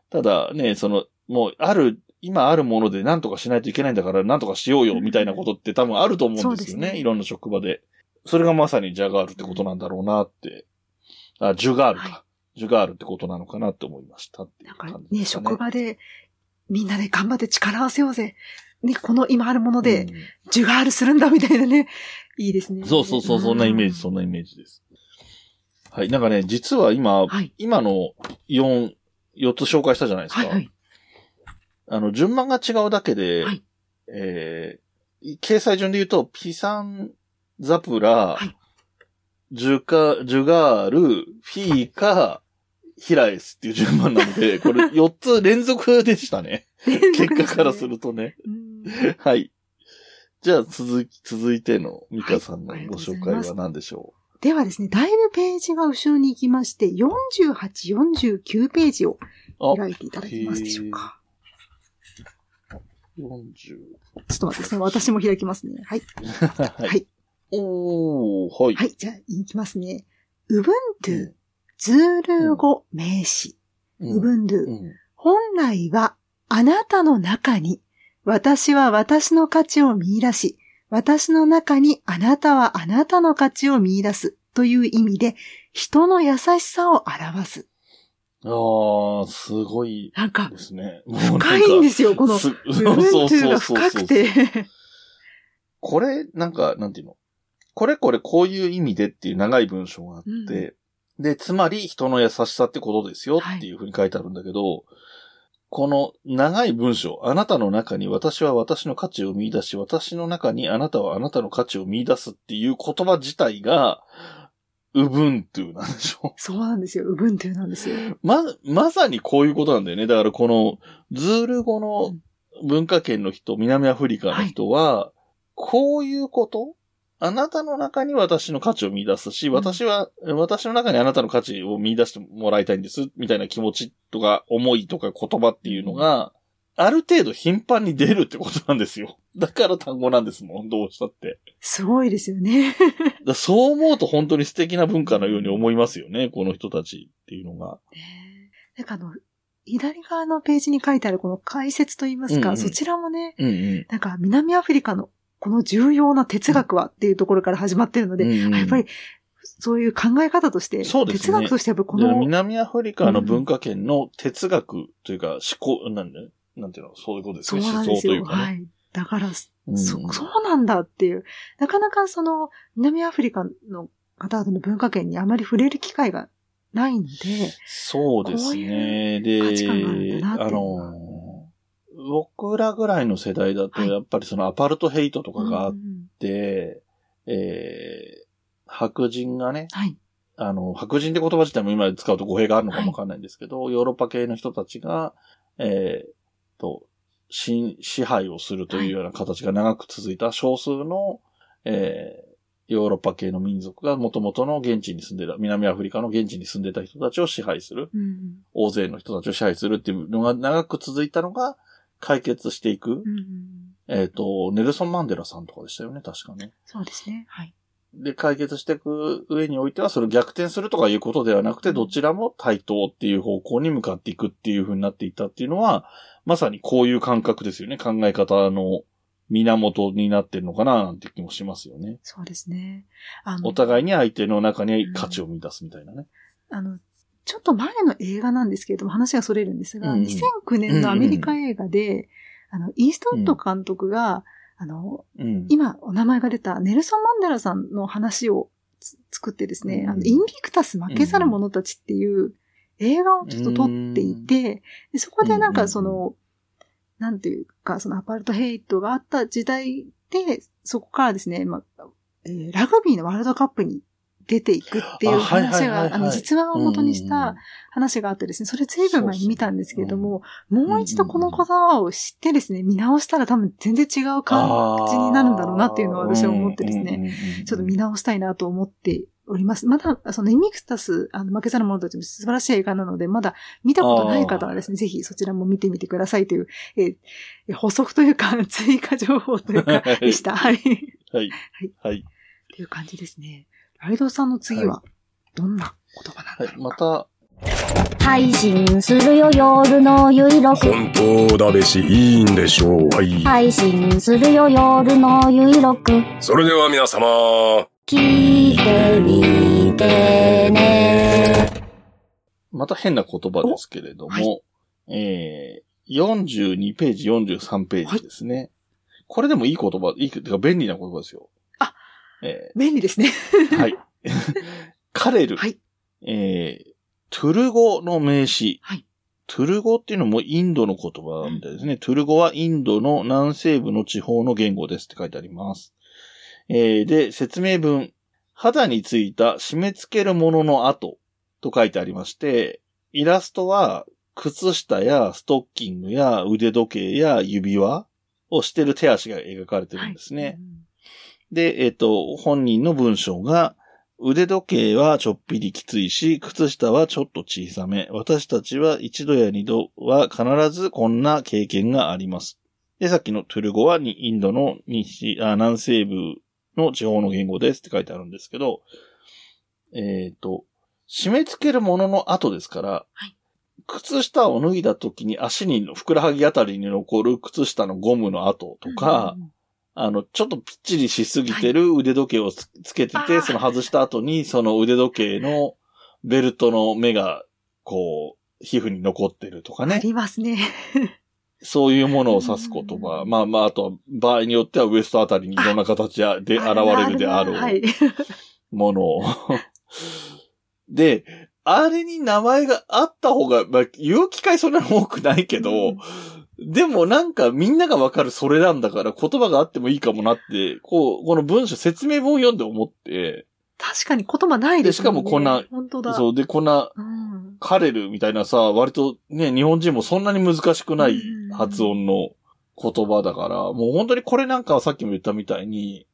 C: ただね、その、もう、ある、今あるもので何とかしないといけないんだから何とかしようよみたいなことって多分あると思うんですよね。いろんな職場で。それがまさにジャガールってことなんだろうなって。あ、ジュガールか。ジュガールってことなのかなって思いましたっていう感じですね。
D: ね、職場でみんなで頑張って力を合わせようぜ。ね、この今あるもので、ジュガールするんだみたいなね。いいですね。
C: そうそうそう、そんなイメージ、そんなイメージです。はい。なんかね、実は今、
D: はい
C: 今の4、4つ紹介したじゃないですか。
D: はいはい。
C: あの、順番が違うだけで、
D: はい
C: えー、掲載順で言うと、ピサン、ザプラ、ジュカ、ジュガール、フィーカ、ヒラエスっていう順番なので、これ4つ連続でしたね。結果からするとね。はい。じゃあ続き、続いてのミカさんのご紹介は何でしょ
D: ではですね、だいぶページが後ろに行きまして、48、49ページを
C: う
D: 開いていただけますでしょうか。
C: 40。
D: ちょっと待ってですね、私も開きますね。はい。
C: はい。
D: はい。
C: おー、はい。
D: はい、じゃあ、いきますね。うぶんとゥ、ズールー語名詞。うぶんとゥ。本来は、あなたの中に、私は私の価値を見出し、私の中にあなたはあなたの価値を見出すという意味で、人の優しさを表す。
C: あー、すごい
D: なんか、
C: ですね。
D: 深いんですよ、この、
C: す
D: 部分というが深くて。
C: これ、なんか、なんていうの？これこれこういう意味でっていう長い文章があって、で、つまり人の優しさってことですよっていうふうに書いてあるんだけど、この長い文章、あなたの中に私は私の価値を見出し、私の中にあなたはあなたの価値を見出すっていう言葉自体が、うぶんというなんでしょ
D: そうなんですよ。うぶんというなんですよ。
C: ま、まさにこういうことなんだよね。だからこの、ズール語の文化圏の人、南アフリカの人は、こういうことあなたの中に私の価値を見出すし、私は、私の中にあなたの価値を見出してもらいたいんです、みたいな気持ちとか、思いとか言葉っていうのが、ある程度頻繁に出るってことなんですよ。だから単語なんですもん、どうしたって。
D: すごいですよね。
C: だそう思うと本当に素敵な文化のように思いますよね、この人たちっていうのが。
D: なんかあの、左側のページに書いてあるこの解説といいますか、
C: うんうん
D: そちらもね、
C: うんうん。
D: なんか南アフリカのこの重要な哲学はっていうところから始まってるので、
C: うん
D: やっぱりそういう考え方として、
C: そうですね。
D: 哲学としてやっぱりこ
C: で
D: の、
C: 南アフリカの文化圏の哲学というか思考、なんで、なんていうの、そういうことです
D: そうなんですよ。
C: 想というかね。
D: はい。だから、
C: うん
D: そ、そうなんだっていう。なかなかその、南アフリカの方々の文化圏にあまり触れる機会がないので、
C: そうですね。
D: 価値観があるん
C: で、
D: だなっていう
C: あの、僕らぐらいの世代だと、やっぱりそのアパルトヘイトとかがあって、えー白人がね、
D: はい。
C: あの、白人って言葉自体も今使うと語弊があるのかもわかんないんですけど、ヨーロッパ系の人たちが、えーと、支支配をするというような形が長く続いた少数の、えーヨーロッパ系の民族が元々の現地に住んでた、南アフリカの現地に住んでた人たちを支配する、
D: うん
C: 大勢の人たちを支配するっていうのが長く続いたのが解決していく。えっ、と、ネルソン・マンデラさんとかでしたよね、確かね。
D: そうですね。はい。
C: で、解決していく上においては、それを逆転するとかいうことではなくて、どちらも対等っていう方向に向かっていくっていう風になっていったっていうのは、まさにこういう感覚ですよね。考え方の源になってるのかな、なんて気もしますよね。
D: そうですね。あの
C: お互いに相手の中に価値を見出すみたいなね。
D: あの、ちょっと前の映画なんですけれども、話がそれるんですが、
C: うんうん。
D: 2009年のアメリカ映画で、あの、イーストウッド監督が、あの、
C: うん。
D: 今お名前が出たネルソン・マンデラさんの話をつ作ってですね、
C: うん。
D: あの、インビクタス負けざる者たちっていう映画をちょっと撮っていて、でそこでなんかその、なんていうか、そのアパルトヘイトがあった時代で、そこからですね、まあ、えーラグビーのワールドカップに出ていくっていう話が、あの、実話を元にし
C: うん
D: た話があってですね、それ随分前に見たんですけれども、もう一度この言葉を知ってですね、見直したら多分全然違う感じになるんだろうなっていうのは私は思ってですね、ちょっと見直したいなと思っております。まだ、そのイミクタス、あの、負けざる者たちも素晴らしい映画なので、まだ見たことない方はですね、ぜひそちらも見てみてくださいという、え補足というか、追加情報というか、でした。はい。
C: はい。はい。
D: っていう感じですね。ライドさんの次は、どんな言葉なんだ
C: はい。また、
J: 配信するよ夜のゆいろく。
A: 本当だべし、いいんでしょう。はい。
J: 配信するよ夜のゆいろく。
A: それでは皆様、
J: 聞いてみてね。
C: また変な言葉ですけれども、えー、42ページ、43ページですね。これでもいい言葉、いい、てか便利な言葉ですよ。
D: あ、
C: え
D: 便利ですね。
C: ー、はい。カレル。
D: はい。
C: えー、トゥル語の名詞。
D: はい。
C: トゥル語っていうのもインドの言葉みたいですね。トゥル語はインドの南西部の地方の言語ですって書いてあります。えー、で、説明文。肌についた締め付けるものの跡と書いてありまして、イラストは靴下やストッキングや腕時計や指輪をしてる手足が描かれてるんですね。で、えっ、と、本人の文章が、腕時計はちょっぴりきついし、靴下はちょっと小さめ。私たちは一度や二度は必ずこんな経験があります。で、さっきのトゥル語はにインドの西あ南西部の地方の言語ですって書いてあるんですけど、えっ、と、締め付けるものの後ですから、靴下を脱いだ時に足にふくらはぎあたりに残る靴下のゴムの跡とか、あの、ちょっとぴっちりしすぎてる腕時計をつつけてて、その外した後に、その腕時計のベルトの目が、こう、皮膚に残ってるとか
D: あ
C: ね。
D: りますね。
C: そういうものを指す言葉。まあまあ、あとは、場合によってはウエストあたりにいろんな形で現れるであろう
D: はい。
C: ものを。で、あれに名前があった方が、まあ、言う機会そんなに多くないけど、でもなんかみんながわかるそれなんだから言葉があってもいいかもなって、こう、この文章、説明文を読んで思って、
D: 確かに言葉ないです
C: でしかもこんな
D: 本当だ。
C: そう、で、こんな、
D: うん。
C: カレルみたいなさ、割とね、日本人もそんなに難しくない発音の言葉だから、もう本当にこれなんかはさっきも言ったみたいに、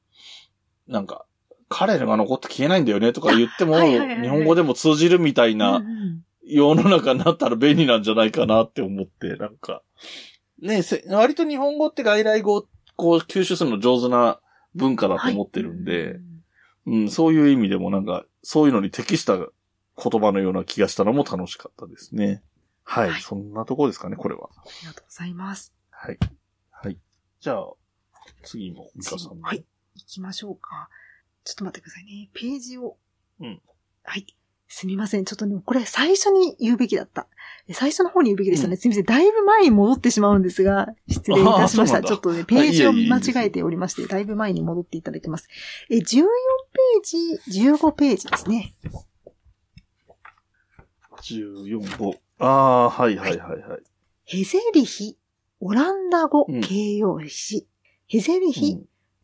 C: なんか、カレルが残って消えないんだよねとか言っても、
D: はいはいはいはい。
C: 日本語でも通じるみたい
D: うん
C: な
D: うん。
C: 世の中になったら便利なんじゃないかなって思って、なんか、ね、せ割と日本語って外来語をこう吸収するの上手な文化だと思ってるんで、うん、そういう意味でもなんか、そういうのに適した言葉のような気がしたのも楽しかったですね。はい。そんなところですかね、これは。
D: ありがとうございます。
C: はい。はい。じゃあ、次も、ミカさんの。
D: はい。行きましょうか。ちょっと待ってくださいね。ページを。
C: うん。
D: はい。すみません。ちょっとね、これ最初に言うべきだった。え最初の方に言うべきでしたね。すみません。だいぶ前に戻ってしまうんですが、失礼いたしました。ちょっとね、ページを
C: はいいえいえいい
D: 間違えておりまして、だいぶ前に戻っていただきます。え、14ページ、15ページですね。
C: 14、5。ああ、はいはいはいはい。
D: ヘゼリヒ、オランダ語形容詞。ヘゼリヒ、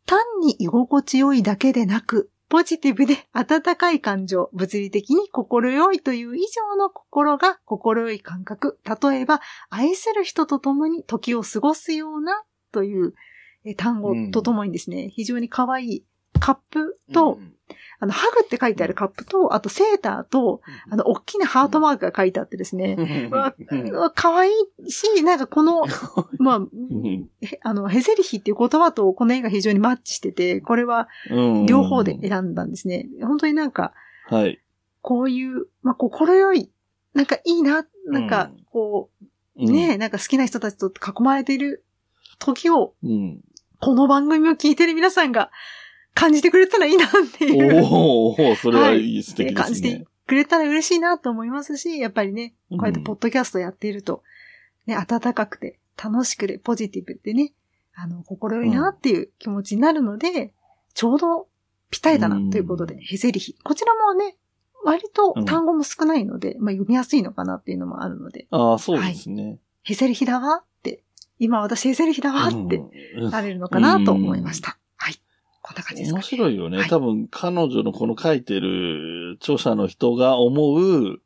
D: 単に居心地よいだけでなく、ポジティブで温かい感情、物理的に心よいという以上の心が心よい感覚。例えば、愛する人と共に時を過ごすようなという単語とともにですね、非常に可愛いカップと、あの、ハグって書いてあるカップと、あとセーターと、あの、大きなハートマークが書いてあってですね、わわ可愛いし、なんかこの、まあ、へあの、ヘゼリヒっていう言葉とこの絵が非常にマッチしてて、これは
C: うん。
D: 両方で選んだんですね。本当になんか、
C: はい。
D: こういう、まあ、心よい、なんかいいな、なんか、こう、
C: うん。
D: ねなんか好きな人たちと囲まれている時を、
C: うん。
D: この番組を聞いてる皆さんが感じてくれたらいいなっていう。
C: おーおーそれはいい、
D: はい
C: 素敵です
D: 感じて
C: ね。
D: くれたら嬉しいなと思いますし、やっぱりね、こうやってポッドキャストやっていると、ね、暖かくて、楽しくて、ポジティブでね、あの、心よいなっていう気持ちになるので、ちょうどぴったりだなということで、ヘゼリヒ。こちらもね、割と単語も少ないので、まあ読みやすいのかなっていうのもあるので、
C: ああ、そうですね。
D: ヘゼリヒだわって、今私ヘゼリヒだわって
C: うん
D: なれるのかなと思いました。はい。こんな感じですか、
C: 面白いよね。
D: はい
C: 多分、彼女のこの書いてる著者の人が思う、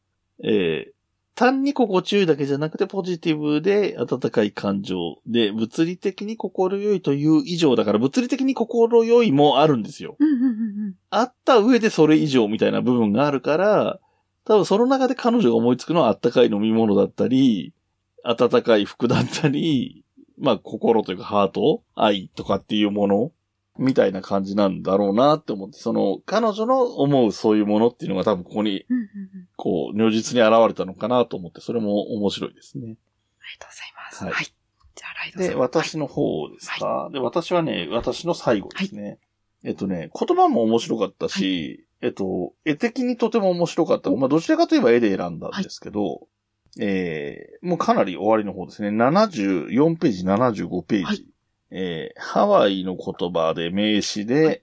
C: えー単に心地よいだけじゃなくてポジティブで温かい感情で、物理的に心よいという以上だから、物理的に心よいもあるんですよ。あった上でそれ以上みたいな部分があるから、多分その中で彼女が思いつくのはあったかい飲み物だったり、温かい服だったり、まあ心というかハート、愛とかっていうものみたいな感じなんだろうなって思って、その彼女の思うそういうものっていうのが多分ここに。こう如実に現れたのかなと思って、それも面白いですね。
D: ありがとうございます。
C: はい
D: はい。じゃあ、ライドさん。
C: で、私の方ですか、で、私はね、私の最後ですね。えっとね、言葉も面白かったし、えっと、絵的にとても面白かった。まあ、どちらかといえば絵で選んだんですけど、えー、もうかなり終わりの方ですね。74ページ、75ページ。
D: はい
C: えー、ハワイの言葉で名詞で、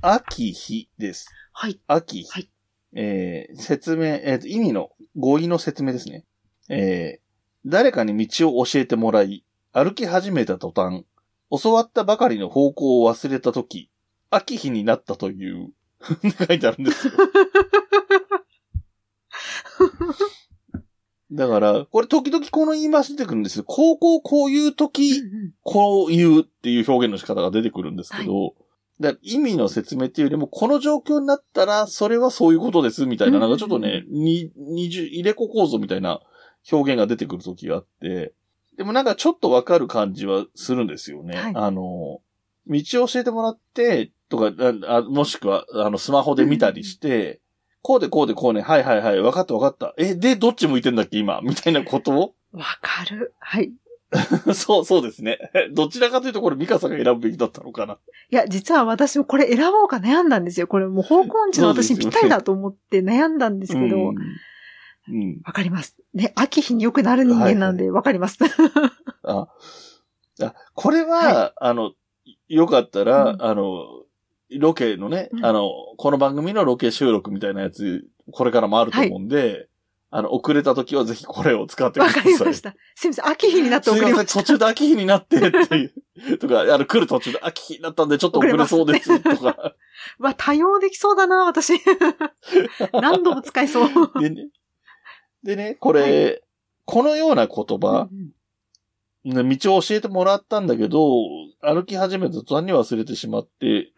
C: 秋日です。
D: はい。
C: 秋日。
D: はい
C: えー説明、えーと意味の、語彙の説明ですね。えー誰かに道を教えてもらい、歩き始めた途端、教わったばかりの方向を忘れたとき、秋日になったという、書いてあるんですよ。だから、これ時々この言い回し出てくるんですよ。高校こういう時、こう言うっていう表現の仕方が出てくるんですけど、だから意味の説明っていうよりも、この状況になったら、それはそういうことです、みたいな、
D: うん
C: なんかちょっとね、に、二重、入れ子構造みたいな表現が出てくる時があって、でもなんかちょっとわかる感じはするんですよね。
D: はい
C: あの、道を教えてもらって、とか、ああもしくは、あの、スマホで見たりして、こうでこうでこうね、はいはいはい、わかったわかった。え、で、どっち向いてんだっけ、今？みたいなことを？
D: わかる。はい。
C: そう、そうですね。どちらかというとこれ、ミカさんが選ぶべきだったのかな。
D: いや、実は私もこれ選ぼうか悩んだんですよ。これもう方向音痴の私にぴったりだと思って悩んだんですけど、わ、
C: うん。うん。
D: かります。ね、秋日によくなる人間なんでわかります。
C: あ、あこれは、あの、よかったら、
D: うん
C: あの、ロケのね、
D: うん
C: あの、この番組のロケ収録みたいなやつ、これからもあると思うんで、あの、遅れた時はぜひこれを使ってく
D: わ
C: ださい。
D: かりました。すみません、秋日になって
C: すいません、
D: 遅れました。
C: 途中で秋日になってっていう。とか、あの、来る途中で秋日になったんでちょっと遅れそうです、とか。
D: わ、多用できそうだな、私。何度も使えそう。
C: でね、でね、これ、このような言葉、
D: うんうん
C: ね道を教えてもらったんだけど、歩き始めた途端に忘れてしまって、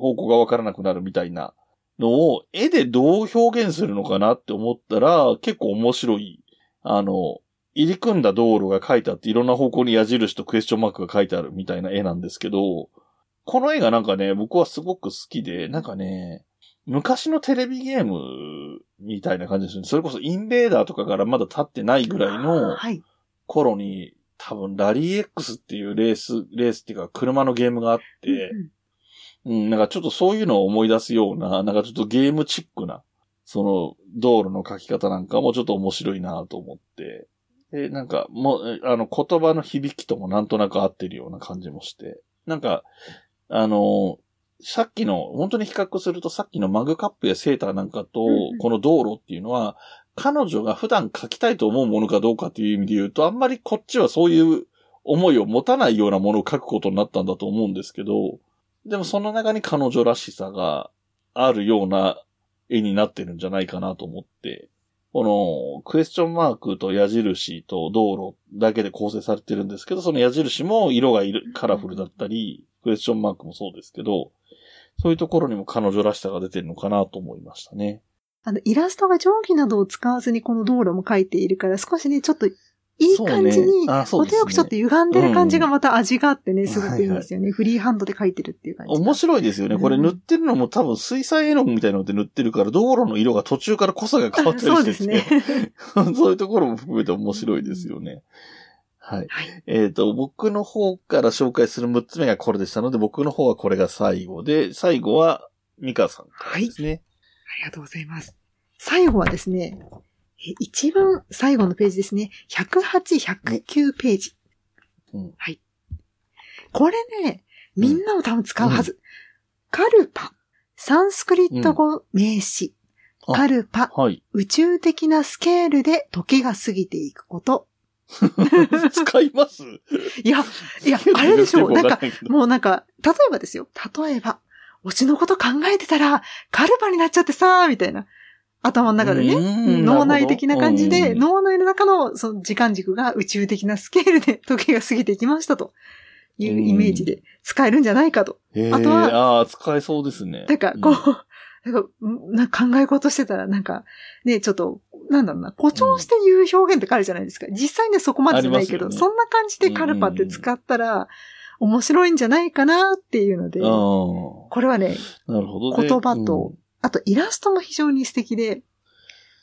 C: 方向がわからなくなるみたいなのを、絵でどう表現するのかなって思ったら、結構面白い。あの、入り組んだ道路が書いてあって、いろんな方向に矢印とクエスチョンマークが書いてあるみたいな絵なんですけど、この絵がなんかね、僕はすごく好きで、なんかね、昔のテレビゲームみたいな感じですね。それこそインベーダーとかからまだ経ってないぐらいの
D: はい。
C: 頃に、多分ラリー X っていうレース、レースっていうか車のゲームがあって、
D: うん
C: うん、なんかちょっとそういうのを思い出すような、なんかちょっとゲームチックな、その道路の書き方なんかもちょっと面白いなと思って、で、なんかもう、えあの言葉の響きともなんとなく合ってるような感じもして、なんか、あの、さっきの、本当に比較するとさっきのマグカップやセーターなんかと
D: うんうん、
C: この道路っていうのは、彼女が普段書きたいと思うものかどうかっていう意味で言うと、あんまりこっちはそういう思いを持たないようなものを書くことになったんだと思うんですけど、でもその中に彼女らしさがあるような絵になってるんじゃないかなと思って、このクエスチョンマークと矢印と道路だけで構成されてるんですけど、その矢印も色がいるカラフルだったり、クエスチョンマークもそうですけど、そういうところにも彼女らしさが出てるのかなと思いましたね。
D: あの、イラストが定規などを使わずにこの道路も描いているから、少しね、ちょっといい感じ
C: そう
D: に、
C: ねあそうですね
D: 程よくちょっと歪んでる感じがまた味があってね、すごくいいんですよね。フリーハンドで描いてるっていう感じが。
C: 面白いですよね。これ
D: うん
C: 塗ってるのも多分水彩絵の具みたいなので塗ってるから、道路の色が途中から濃さが変わったり
D: そう
C: してて、
D: ですね。
C: そういうところも含めて面白いですよね。はい。
D: はい。
C: えっ、と、僕の方から紹介する6つ目がこれでしたので、僕の方はこれが最後で、最後はミカさんからですね。
D: ありがとうございます。最後はですね、え一番最後のページですね。108、109ページ。
C: うん
D: はい。これね、みんなも多分使うはず。カルパ。サンスクリット語名詞。
C: あ
D: カルパ。
C: はい。
D: 宇宙的なスケールで時が過ぎていくこと。
C: 使います？
D: いや、いや、あれでしょう。なんかもうなんか、例えばですよ。例えば、推しのこと考えてたら、カルパになっちゃってさー、みたいな。頭の中でね。脳内的な感じで、脳内の中のその時間軸が宇宙的なスケールで 時が過ぎていきましたと。いうイメージで使えるんじゃないかと。あとは
C: ああ、使えそうですね。
D: だから、こう、なんかんなんか考え事してたら、なんか、ね、ちょっと、なんだろうな、誇張して言う表現とかあるじゃないですか。実際にはそこまでじゃないけど、
C: ね。
D: そんな感じでカルパって使ったら、面白いんじゃないかなっていうので、
C: あ
D: これはね。言葉と、
C: うん
D: あとイラストも非常に素敵で、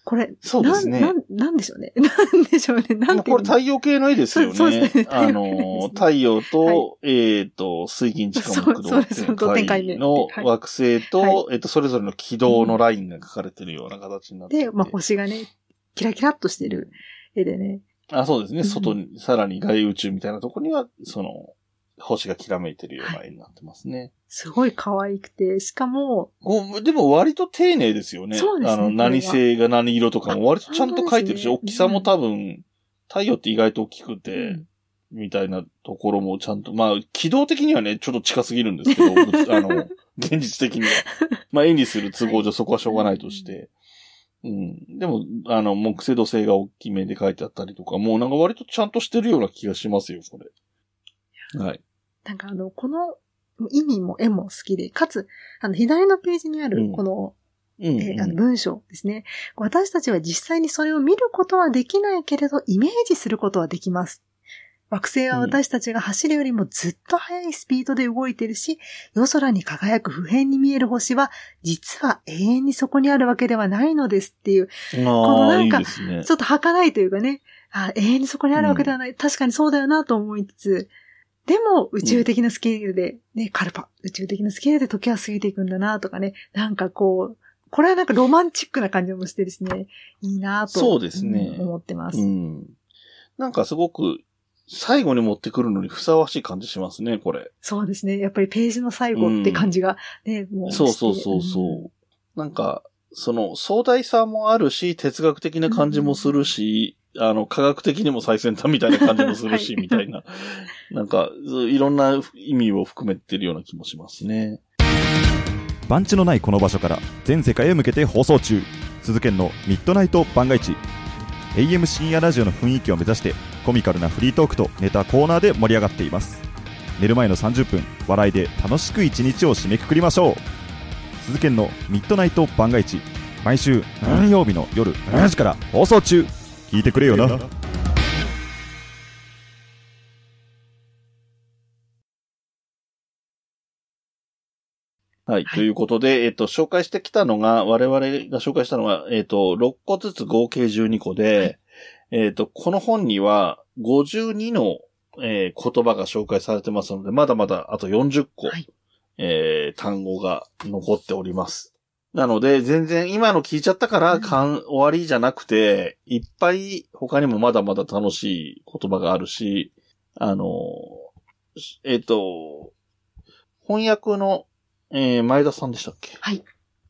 D: これ、
C: そうですね
D: なん、なんでしょうね。なんでしょうね。なん
C: これ太陽系の絵ですよね。
D: そうですね
C: あの、太陽と、えっ、と、水銀地下木
D: そうそうです
C: 土天海の
D: はい
C: 惑星と、
D: はい
C: えっ、と、それぞれの軌道のラインが描かれてるような形になってて
D: で、まあ、星がね、キラキラっとしてる絵でね。
C: あ、そうですね。
D: うん
C: 外に、さらに外宇宙みたいなところには、その、星がきらめいてるような絵になってますね。
D: すごい可愛くて、しかも、
C: でも割と丁寧ですよね。
D: そうですね
C: あの、何星が何色とかも割とちゃんと描いてるし、
D: ね
C: 大きさも多分、太陽って意外と大きくて、
D: うん
C: みたいなところもちゃんと、まあ、軌道的にはね、ちょっと近すぎるんですけど、ぶあの、現実的には。まあ、絵にする都合上そこはしょうがないとして。うん。でも、あの、木星土星が大きめで書いてあったりとか、もうなんか割とちゃんとしてるような気がしますよ、これ。はい。
D: なんかあの、この意味も絵も好きで、かつ、あの、左のページにある
C: うん、
D: この、
C: うん、うん。
D: えーあの文章ですね。私たちは実際にそれを見ることはできないけれど、イメージすることはできます。惑星は私たちが走るよりもずっと速いスピードで動いてるし、夜空に輝く普遍に見える星は、実は永遠にそこにあるわけではないのですっていう、
C: あ
D: の
C: あ、
D: ないんか。ちょっと儚いというかね、あ永遠にそこにあるわけではない。確かにそうだよなと思いつつ、でも宇宙的なスケールで、ね、カルパ、宇宙的なスケールで時は過ぎていくんだなとかね、なんかこう、これはなんかロマンチックな感じもしてですね、いいなと。
C: そうですね
D: うん思ってます。
C: うん。なんかすごく、最後に持ってくるのにふさわしい感じしますね、これ。
D: そうですね。やっぱりページの最後って感じがね、もうして。
C: そうそうそうそう。なんか、その壮大さもあるし、哲学的な感じもするし、あの、科学的にも最先端みたいな感じもするし、
D: はい。
C: みたいな。なんか、いろんな意味を含めてるような気もしますね。
L: 番地のないこの場所から全世界へ向けて放送中。鈴研のミッドナイト番外地 AM 深夜ラジオの雰囲気を目指してコミカルなフリートークとネタコーナーで盛り上がっています。寝る前の30分笑いで楽しく一日を締めくくりましょう。鈴研のミッドナイト番外地毎週何曜日の夜7時から放送中聞いてくれよな
C: はい。ということで、えっと、紹介してきたのが、我々が紹介したのが、えっと、6個ずつ合計12個で、えっと、この本には52の、えー言葉が紹介されてますので、まだまだあと40個、えー単語が残っております。なので、全然今の聞いちゃったから、かん、終わりじゃなくて、いっぱい他にもまだまだ楽しい言葉があるし、あの、えっ、と、翻訳の、えー前田さんでしたっけ？
D: はい。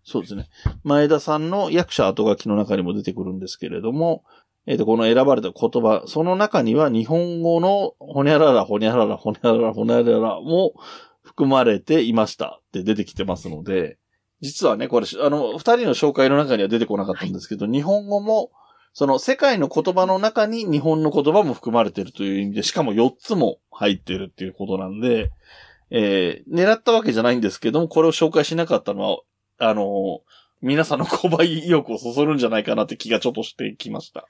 C: そうですね。前田さんの役者後書きの中にも出てくるんですけれども、えっ、と、この選ばれた言葉、その中には日本語のほにゃらら、ほにゃらら、ほにゃらら、ほにゃららも含まれていましたって出てきてますので、実はね、これ、あの、二人の紹介の中には出てこなかったんですけど、日本語も、その世界の言葉の中に日本の言葉も含まれているという意味で、しかも4つも入っているっていうことなんで、えー狙ったわけじゃないんですけども、これを紹介しなかったのは、あの皆さんの購買意欲をそそるんじゃないかなって気がちょっとしてきました。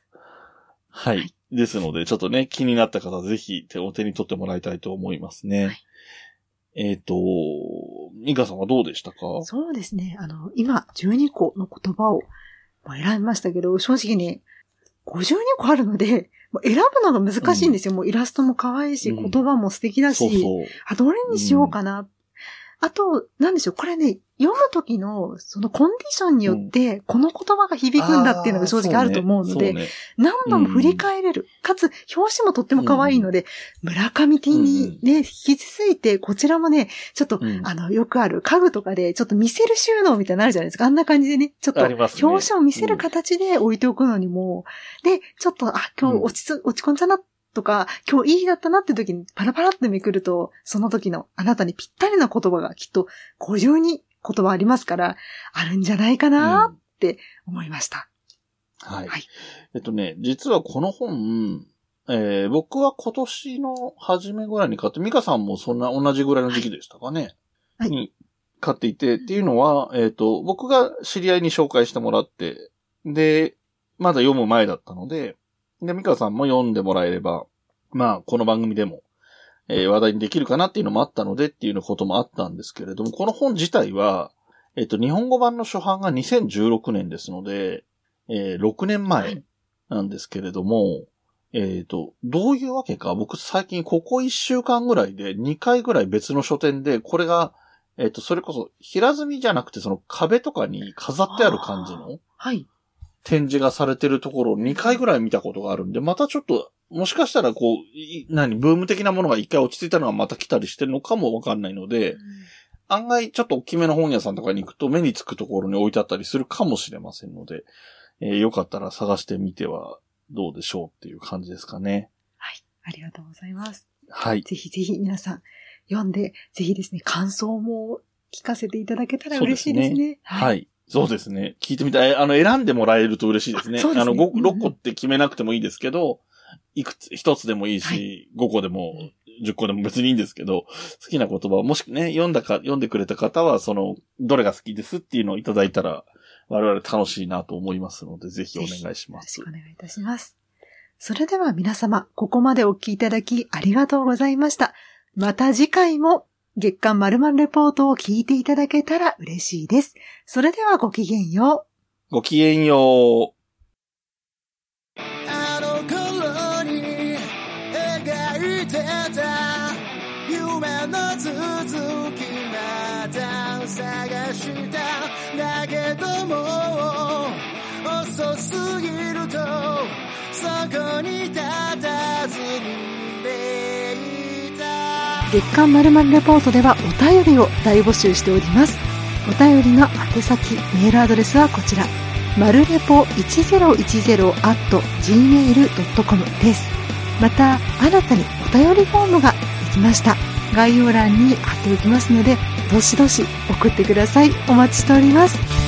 C: はい。ですので、ちょっとね、気になった方はぜひ手を手に取ってもらいたいと思いますね。えっ、と、ミカさんはどうでしたか？
D: そうですね。あの、今、12個の言葉をまあ選びましたけど、正直ね、52個あるので、選ぶのが難しいんですよ。もうイラストも可愛いし、
C: うん
D: 言葉も素敵だし、
C: そうそう。
D: あ、どれにしようかな。あと、なんでしょう、これね、読む時の、そのコンディションによって、この言葉が響くんだっていうのが正直あると思うので、
C: そうね。
D: 何度も振り返れる。かつ、表紙もとっても可愛いので、村上 T にね、引き続いて、こちらもね、ちょっと、あの、よくある家具とかで、ちょっと見せる収納みたいなのあるじゃないですか。あんな感じでね、ちょっと、表紙を見せる形で置いておくのにも、で、ちょっと、あ、今日落ちつ、落ち込んだな、とか、今日いい日だったなって時にパラパラってめくると、その時のあなたにぴったりな言葉がきっと50に言葉ありますから、あるんじゃないかなって思いました。
C: はい。えっとね、実はこの本、えー僕は今年の初めぐらいに買って、ミカさんもそんな同じぐらいの時期でしたかね？
D: はい
C: に買っていて、っていうのは、えっ、と、僕が知り合いに紹介してもらって、で、まだ読む前だったので、で、ミカさんも読んでもらえれば、まあ、この番組でも、えー話題にできるかなっていうのもあったのでっていうのこともあったんですけれども、この本自体は、えっ、と、日本語版の初版が2016年ですので、えー6年前なんですけれども、えっ、と、どういうわけか、僕最近ここ1週間ぐらいで2回ぐらい別の書店で、これが、えっ、と、それこそ平積みじゃなくてその壁とかに飾ってある感じの
D: はい。
C: 展示がされてるところを2回ぐらい見たことがあるんで、またちょっと、もしかしたらこう、い何、ブーム的なものが1回落ち着いたのがまた来たりしてるのかもわかんないので、案外ちょっと大きめの本屋さんとかに行くと目につくところに置いてあったりするかもしれませんので、えーよかったら探してみてはどうでしょうっていう感じですかね。
D: ありがとうございます。
C: はい。
D: ぜひぜひ皆さん読んで、ぜひですね、感想も聞かせていただけたら嬉しいですね。
C: はい。そうですね。聞いてみたい。あの、選んでもらえると嬉しいですね。
D: そうですね
C: あの、5、6個って決めなくてもいいですけど、いくつ、1つでもいいし、5個でも、10個でも別にいいんですけど、好きな言葉を、もしね、読んだか、読んでくれた方は、その、どれが好きですっていうのをいただいたら、我々楽しいなと思いますので、ぜひお願いします。
D: お願いいたします。それでは皆様、ここまでお聞きいただきありがとうございました。また次回も月刊まるまるレポートを聞いていただけたら嬉しいです。それではごきげんよう。
C: ごきげんよう。
M: あの頃に描いてた夢の続きまた探しただけども遅すぎるとそこに佇んでいた
D: 月刊まるまるレポートではお便りを大募集しております。お便りの宛先、メールアドレスはこちら。まるれぽ1010 at gmail.com です。また、新たにお便りフォームができました。概要欄に貼っておきますので、どしどし送ってください。お待ちしております。